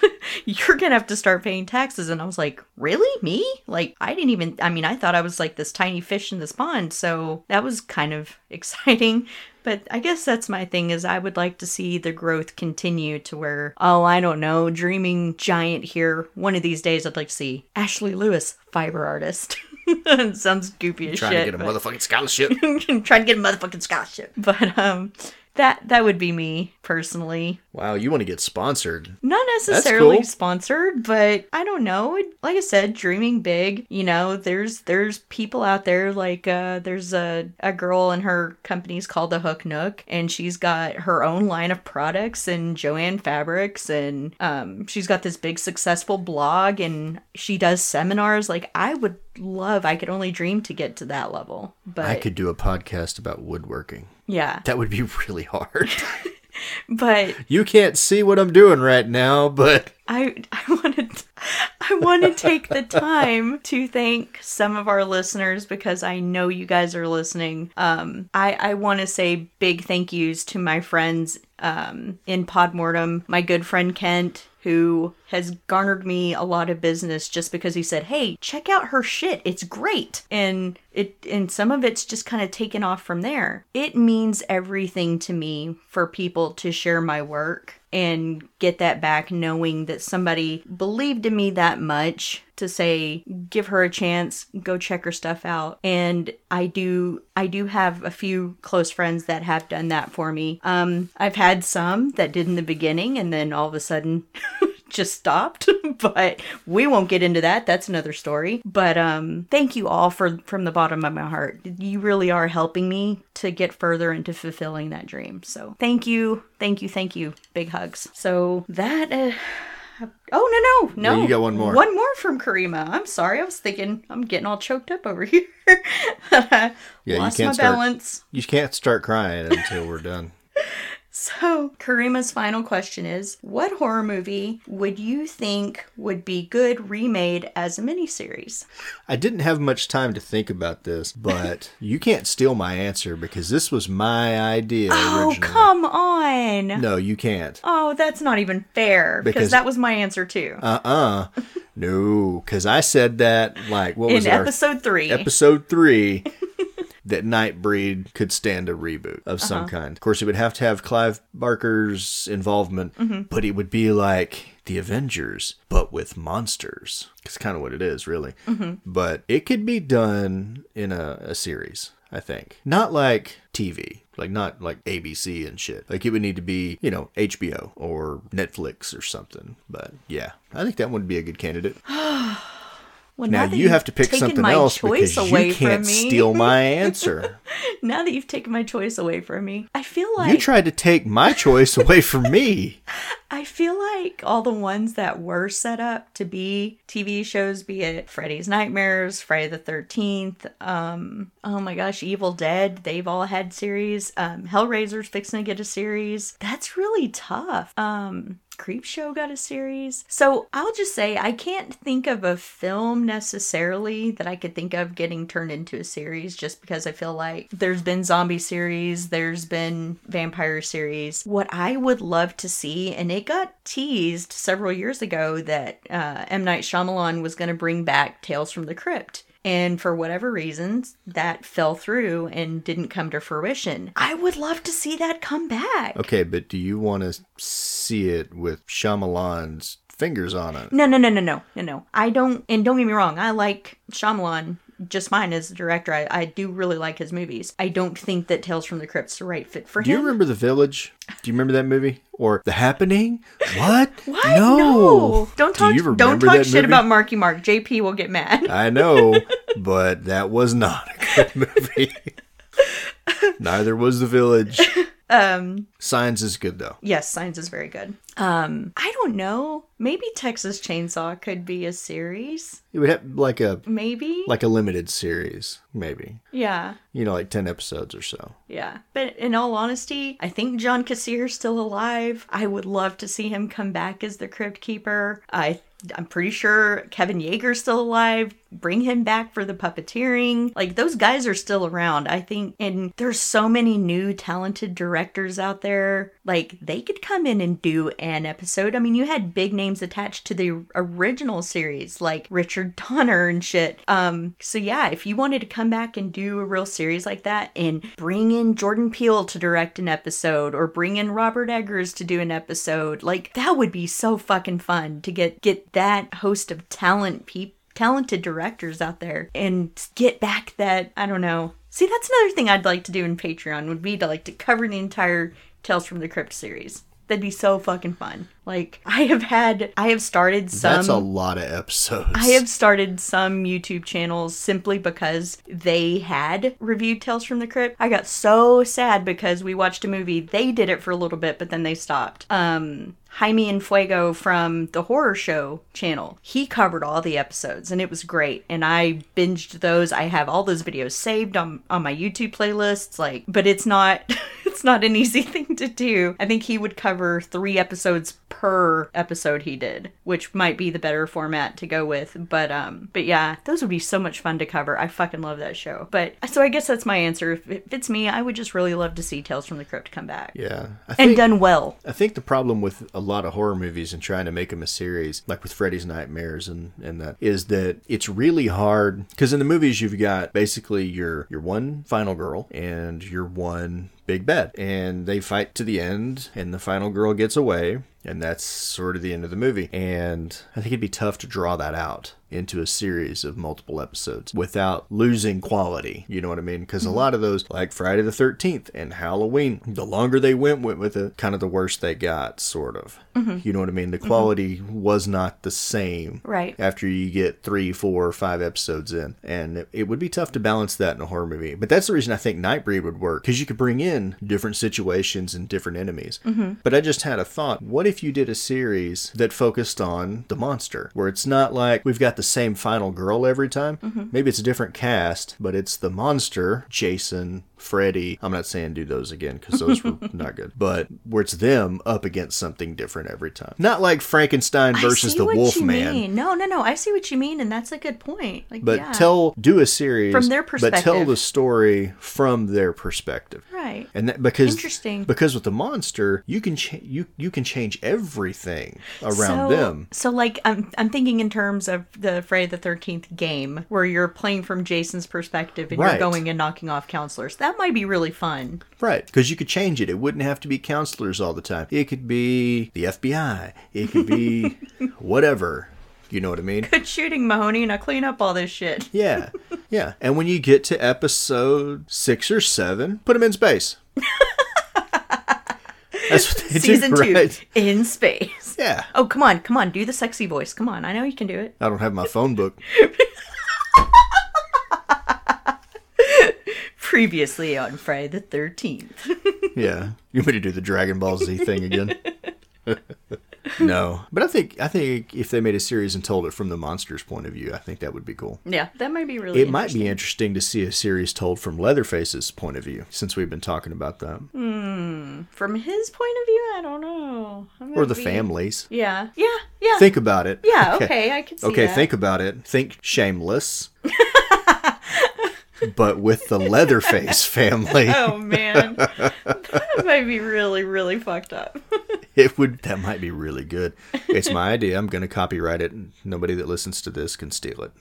you're going to have to start paying taxes. And I was like, Really? Me? Like, I didn't even, I mean, I thought I was like this tiny fish in this pond. So that was kind of exciting. But I guess that's my thing is I would like to see the growth continue to where, oh, I don't know, dreaming giant here. One of these days I'd like to see Ashley Lewis, fiber artist. Sounds goofy as Trying shit. to get a but- motherfucking scholarship. trying to get a motherfucking scholarship. But um that that would be me personally. wow, you want to get sponsored? Not necessarily cool. sponsored, but I don't know. Like I said, dreaming big. You know, there's there's people out there like uh, there's a a girl and her company's called the Hook Nook, and she's got her own line of products and Joann Fabrics, and um, she's got this big successful blog, and she does seminars. Like I would love, I could only dream to get to that level. But I could do a podcast about woodworking. Yeah, That would be really hard. but you can't see what I'm doing right now, but I I want to I want to take the time to thank some of our listeners because I know you guys are listening. Um, I I want to say big thank yous to my friends um, in Podmortem, my good friend Kent. Who has garnered me a lot of business just because he said, "Hey, check out her shit. It's great." And it and some of it's just kind of taken off from there. It means everything to me for people to share my work and get that back knowing that somebody believed in me that much to say give her a chance go check her stuff out. And i do i do have a few close friends that have done that for me. Um i've had some that did in the beginning and then all of a sudden just stopped but we won't get into that that's another story but um thank you all for from the bottom of my heart you really are helping me to get further into fulfilling that dream so thank you thank you thank you big hugs so that uh, Oh no no no! Yeah, you got one more. One more from Karima. I'm sorry. I was thinking I'm getting all choked up over here. Yeah, you Lost can't my start- balance. you can't start crying until we're done. So, Karima's final question is What horror movie would you think would be good remade as a miniseries? I didn't have much time to think about this, but you can't steal my answer because this was my idea Oh, originally. come on. No, you can't. Oh, that's not even fair because Because- that was my answer too. Uh-uh. No, because I said that like what was in it, episode three. episode three that Nightbreed could stand a reboot of some Uh-huh. kind. Of course, it would have to have Clive Barker's involvement, Mm-hmm. but it would be like the Avengers, but with monsters. It's kind of what it is, really. Mm-hmm. But it could be done in a, a series, I think. Not like TV. Like not like ABC and shit. Like it would need to be, you know, HBO or Netflix or something. But yeah, I think that would be a good candidate. Well, Now that you you've to pick something else because you can't steal my answer. now that you've taken my choice away from me, I feel like you tried to take my choice away from me. I feel like all the ones that were set up to be TV shows, be it Freddy's Nightmares, Friday the Thirteenth, um, oh my gosh, Evil Dead, they've all had series. Um, Hellraiser's fixing to get a series. That's really tough. Um, Creepshow got a series. So I'll just say I can't think of a film necessarily that I could think of getting turned into a series just because I feel like there's been zombie series, there's been vampire series. What I would love to see, and it got teased several years ago that uh, M. Night Shyamalan was going to bring back Tales from the Crypt. And for whatever reasons, that fell through and didn't come to fruition. I would love to see that come back. Okay, but do you want to see it with Shyamalan's fingers on it? No, no, no, no, no, no, no. I don't, and don't get me wrong, I like Shyamalan just fine as a director. I, I do really like his movies. I don't think that Tales from the Crypt's the right fit for him. Do you remember The Village? Do you remember that movie? Or The Happening? What? What? No. Don't Do talk. you don't talk shit movie? about Marky Mark. JP will get mad. I know, but that was not a good movie. Neither was The Village. Um, Signs is good though. yes, Signs is very good. Um, I don't know. Maybe Texas Chainsaw could be a series. It would have like a Maybe. like a limited series, maybe. yeah. You know, like ten episodes or so. Yeah. But in all honesty, I think John Kassir's still alive. I would love to see him come back as the Crypt Keeper. I I'm pretty sure Kevin Yagher's still alive. Bring him back for the puppeteering. Like those guys are still around. I think and there's so many new talented directors out there. Like they could come in and do an episode. I mean, you had big names attached to the original series like Richard Donner and shit. Um so yeah, if you wanted to come back and do a real series like that and bring in Jordan Peele to direct an episode or bring in Robert Eggers to do an episode, like that would be so fucking fun to get get that host of talent people talented directors out there and get back that I don't know. See, that's another thing I'd like to do in Patreon would be to like to cover the entire Tales from the Crypt series. That'd be so fucking fun. Like I have had I have started some That's a lot of episodes. I have started some YouTube channels simply because they had reviewed Tales from the Crypt. I got so sad because we watched a movie. They did it for a little bit, but then they stopped. Um, Jaime and Fuego from the horror show channel. He covered all the episodes and it was great. And I binged those. I have all those videos saved on, on my YouTube playlists. Like, but it's not it's not an easy thing to do. I think he would cover three episodes per episode he did, which might be the better format to go with. But um, but yeah, those would be so much fun to cover. I fucking love that show. But so I guess that's my answer. If, if it's me, I would just really love to see Tales from the Crypt come back Yeah. I and think, done well. I think the problem with a lot of horror movies and trying to make them a series, like with Freddy's Nightmares and, and that, is that it's really hard because in the movies you've got basically your your one final girl and your one big bad, and they fight to the end, and the final girl gets away, and that's sort of the end of the movie. And I think it'd be tough to draw that out into a series of multiple episodes without losing quality. You know what I mean? Because a mm-hmm. lot of those, like Friday the 13th and Halloween, the longer they went with, with it, kind of the worse they got, sort of. Mm-hmm. You know what I mean? The mm-hmm. quality was not the same Right. after you get three, four, five episodes in. And it, it would be tough to balance that in a horror movie. But that's the reason I think Nightbreed would work because you could bring in different situations and different enemies. But I just had a thought what if you did a series that focused on the monster, where it's not like we've got the same final girl every time? Mm-hmm. Maybe it's a different cast, but it's the monster, Jason, Freddy. I'm not saying do those again because those were not good, but where it's them up against something different every time. Not like Frankenstein versus the Wolfman. No, no, no. I see what you mean, and that's a good point. Like, But yeah. tell, do a series From their perspective, But tell the story from their perspective. right. And that, because Interesting. because with the monster, you can cha- you you can change everything around so, them. So, like, I'm I'm thinking in terms of the Friday the Thirteenth game, where you're playing from Jason's perspective and Right. you're going and knocking off counselors. That might be really fun. Right, because you could change it. It wouldn't have to be counselors all the time. It could be the FBI. It could be whatever. You know what I mean? Good shooting, Mahoney. Now clean up all this shit. Yeah, yeah. And when you get to episode six or seven, put them in space. That's what they Season do, two right? in space. Yeah. Oh, come on, come on, do the sexy voice. Come on, I know you can do it. I don't have my phone book. Previously on Friday the Thirteenth. Yeah. You want me to do the Dragon Ball Z thing again? no. But I think I think if they made a series and told it from the monster's point of view, I think that would be cool. yeah, that might be really. It might be interesting to see a series told from Leatherface's point of view, since we've been talking about that. Hmm. from his point of view. I don't know. Or the be- families. Yeah, yeah, yeah. Think about it. yeah, okay, I can see Okay, that. think about it. Think shameless. But with the Leatherface family, Oh man, that might be really, really fucked up. it would that might be really good. It's my idea. I'm going to copyright it. and Nobody that listens to this can steal it.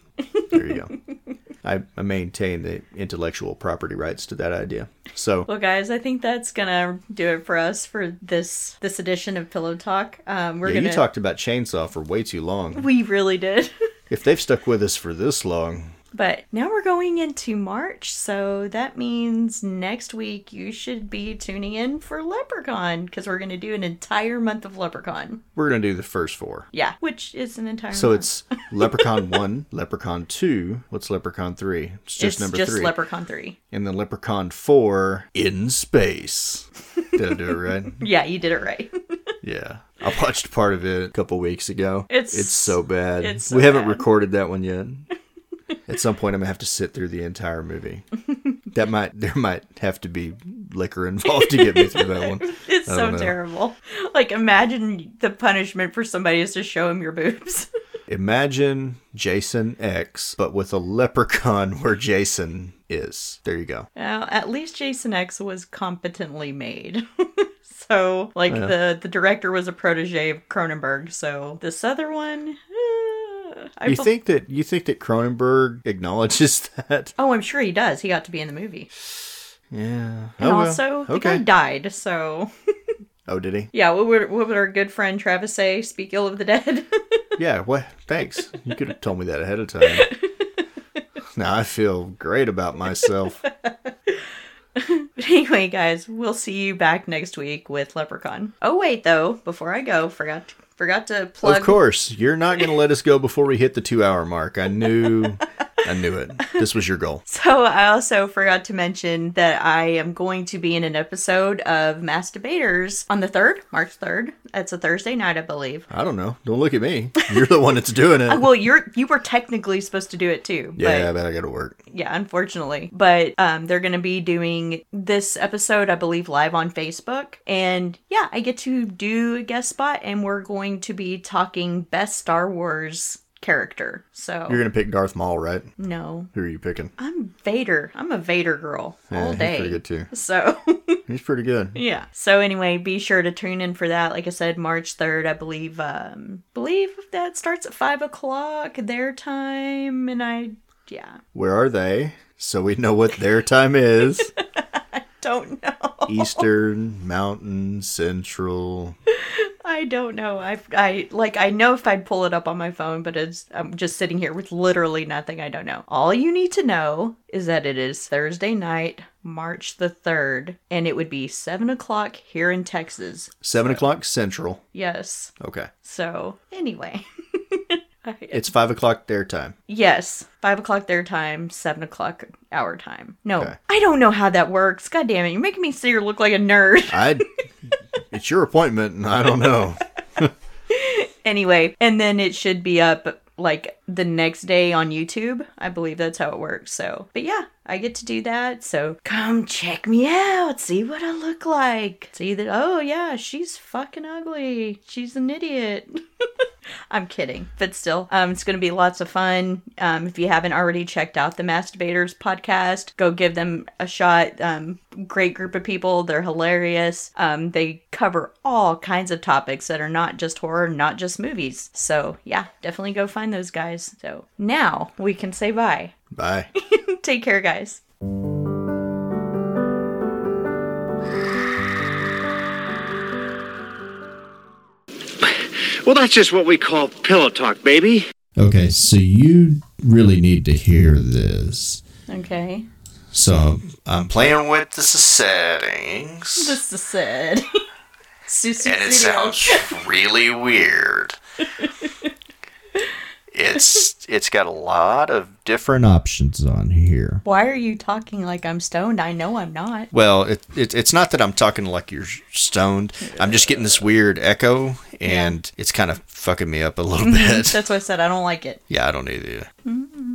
There you go. I, I maintain the intellectual property rights to that idea. So Well, guys, I think that's gonna do it for us for this this edition of Pillow Talk. Um, we're yeah, gonna. you talked about chainsaw for way too long. we really did. If they've stuck with us for this long, But now we're going into March, so that means next week you should be tuning in for Leprechaun because we're going to do an entire month of Leprechaun. we're going to do the first four. Yeah, which is an entire. So month. it's Leprechaun 1, Leprechaun 2. What's Leprechaun 3? It's just it's number just 3. Leprechaun three. and then Leprechaun 4 in space. Did I do it right? Yeah, you did it right. Yeah. I watched part of it a couple weeks ago. It's- it's so bad. it's so we haven't bad. recorded that one yet. At some point I'm gonna have to sit through the entire movie. That might there might have to be liquor involved to get me through that one. It's so know. terrible. Like, imagine the punishment for somebody is to show him your boobs. Imagine Jason X, but with a leprechaun where Jason is. There you go. Well, at least Jason X was competently made. so, like the the director was a protege of Cronenberg. So this other one, You bel- think that you think that Cronenberg acknowledges that? Oh, I'm sure he does. He got to be in the movie, Yeah. and oh, well. also the okay. guy died. So Oh, did he? yeah, what would what would our good friend Travis say? Speak ill of the dead. Yeah. What? Thanks. You could have told me that ahead of time. now I feel great about myself. anyway, guys, we'll see you back next week with Leprechaun. Oh wait, though, before I go, forgot forgot to plug. Of course, you're not going to let us go before we hit the two-hour mark. I knew. I knew it. This was your goal. So I also forgot to mention that I am going to be in an episode of Mass Debaters on the third, March third. It's a Thursday night, I believe. I don't know. Don't look at me. You're the one that's doing it. Well, you're you were technically supposed to do it too. yeah, but- but I got to work. yeah, unfortunately. But um, they're going to be doing this episode, I believe, live on Facebook. And yeah, I get to do a guest spot, and we're going to be talking best Star Wars character. So You're going to pick Darth Maul, right? no, Who are you picking? I'm Vader. I'm a Vader girl Yeah, all he's day. pretty good too. So. He's pretty good. Yeah. So anyway, be sure to tune in for that. Like I said, March third, I believe. Um, believe that starts at five o'clock their time, and I, yeah, Where are they? So we know what their time is. I don't know. Eastern, Mountain, Central. I don't know. I, I like. I know if I'd pull it up on my phone, but it's. I'm just sitting here with literally nothing. I don't know. All you need to know is that it is Thursday night, March the third, and it would be seven o'clock here in Texas. Seven o'clock Central. Yes. Okay. So anyway. It's five o'clock their time. Yes, five o'clock their time, seven o'clock our time. No, Okay. I don't know how that works. God damn it, you're making me sit here look like a nerd. I. it's your appointment, and I don't know. anyway, and then it should be up like the next day on YouTube. I believe that's how it works. So, but yeah, I get to do that. So come check me out. See what I look like. See that, oh yeah, she's fucking ugly. She's an idiot. I'm kidding, but still, um, it's going to be lots of fun. Um, if you haven't already checked out the Mass Debaters podcast, go give them a shot. Um, great group of people. They're hilarious. Um, they cover all kinds of topics that are not just horror, not just movies. So yeah, definitely go find those guys. So now we can say bye. Bye. Take care, guys. Well, that's just what we call pillow talk, baby. Okay, so you really need to hear this. Okay. So I'm playing with the settings, This is sad. Susu and it sounds really weird. It's it's got a lot of different options on here. Why are you talking like I'm stoned? I know I'm not. Well, it, it it's not that I'm talking like you're stoned. I'm just getting this weird echo, and it's kind of fucking me up a little mm-hmm. bit. That's why I said I don't like it. yeah, I don't either. Mm-hmm.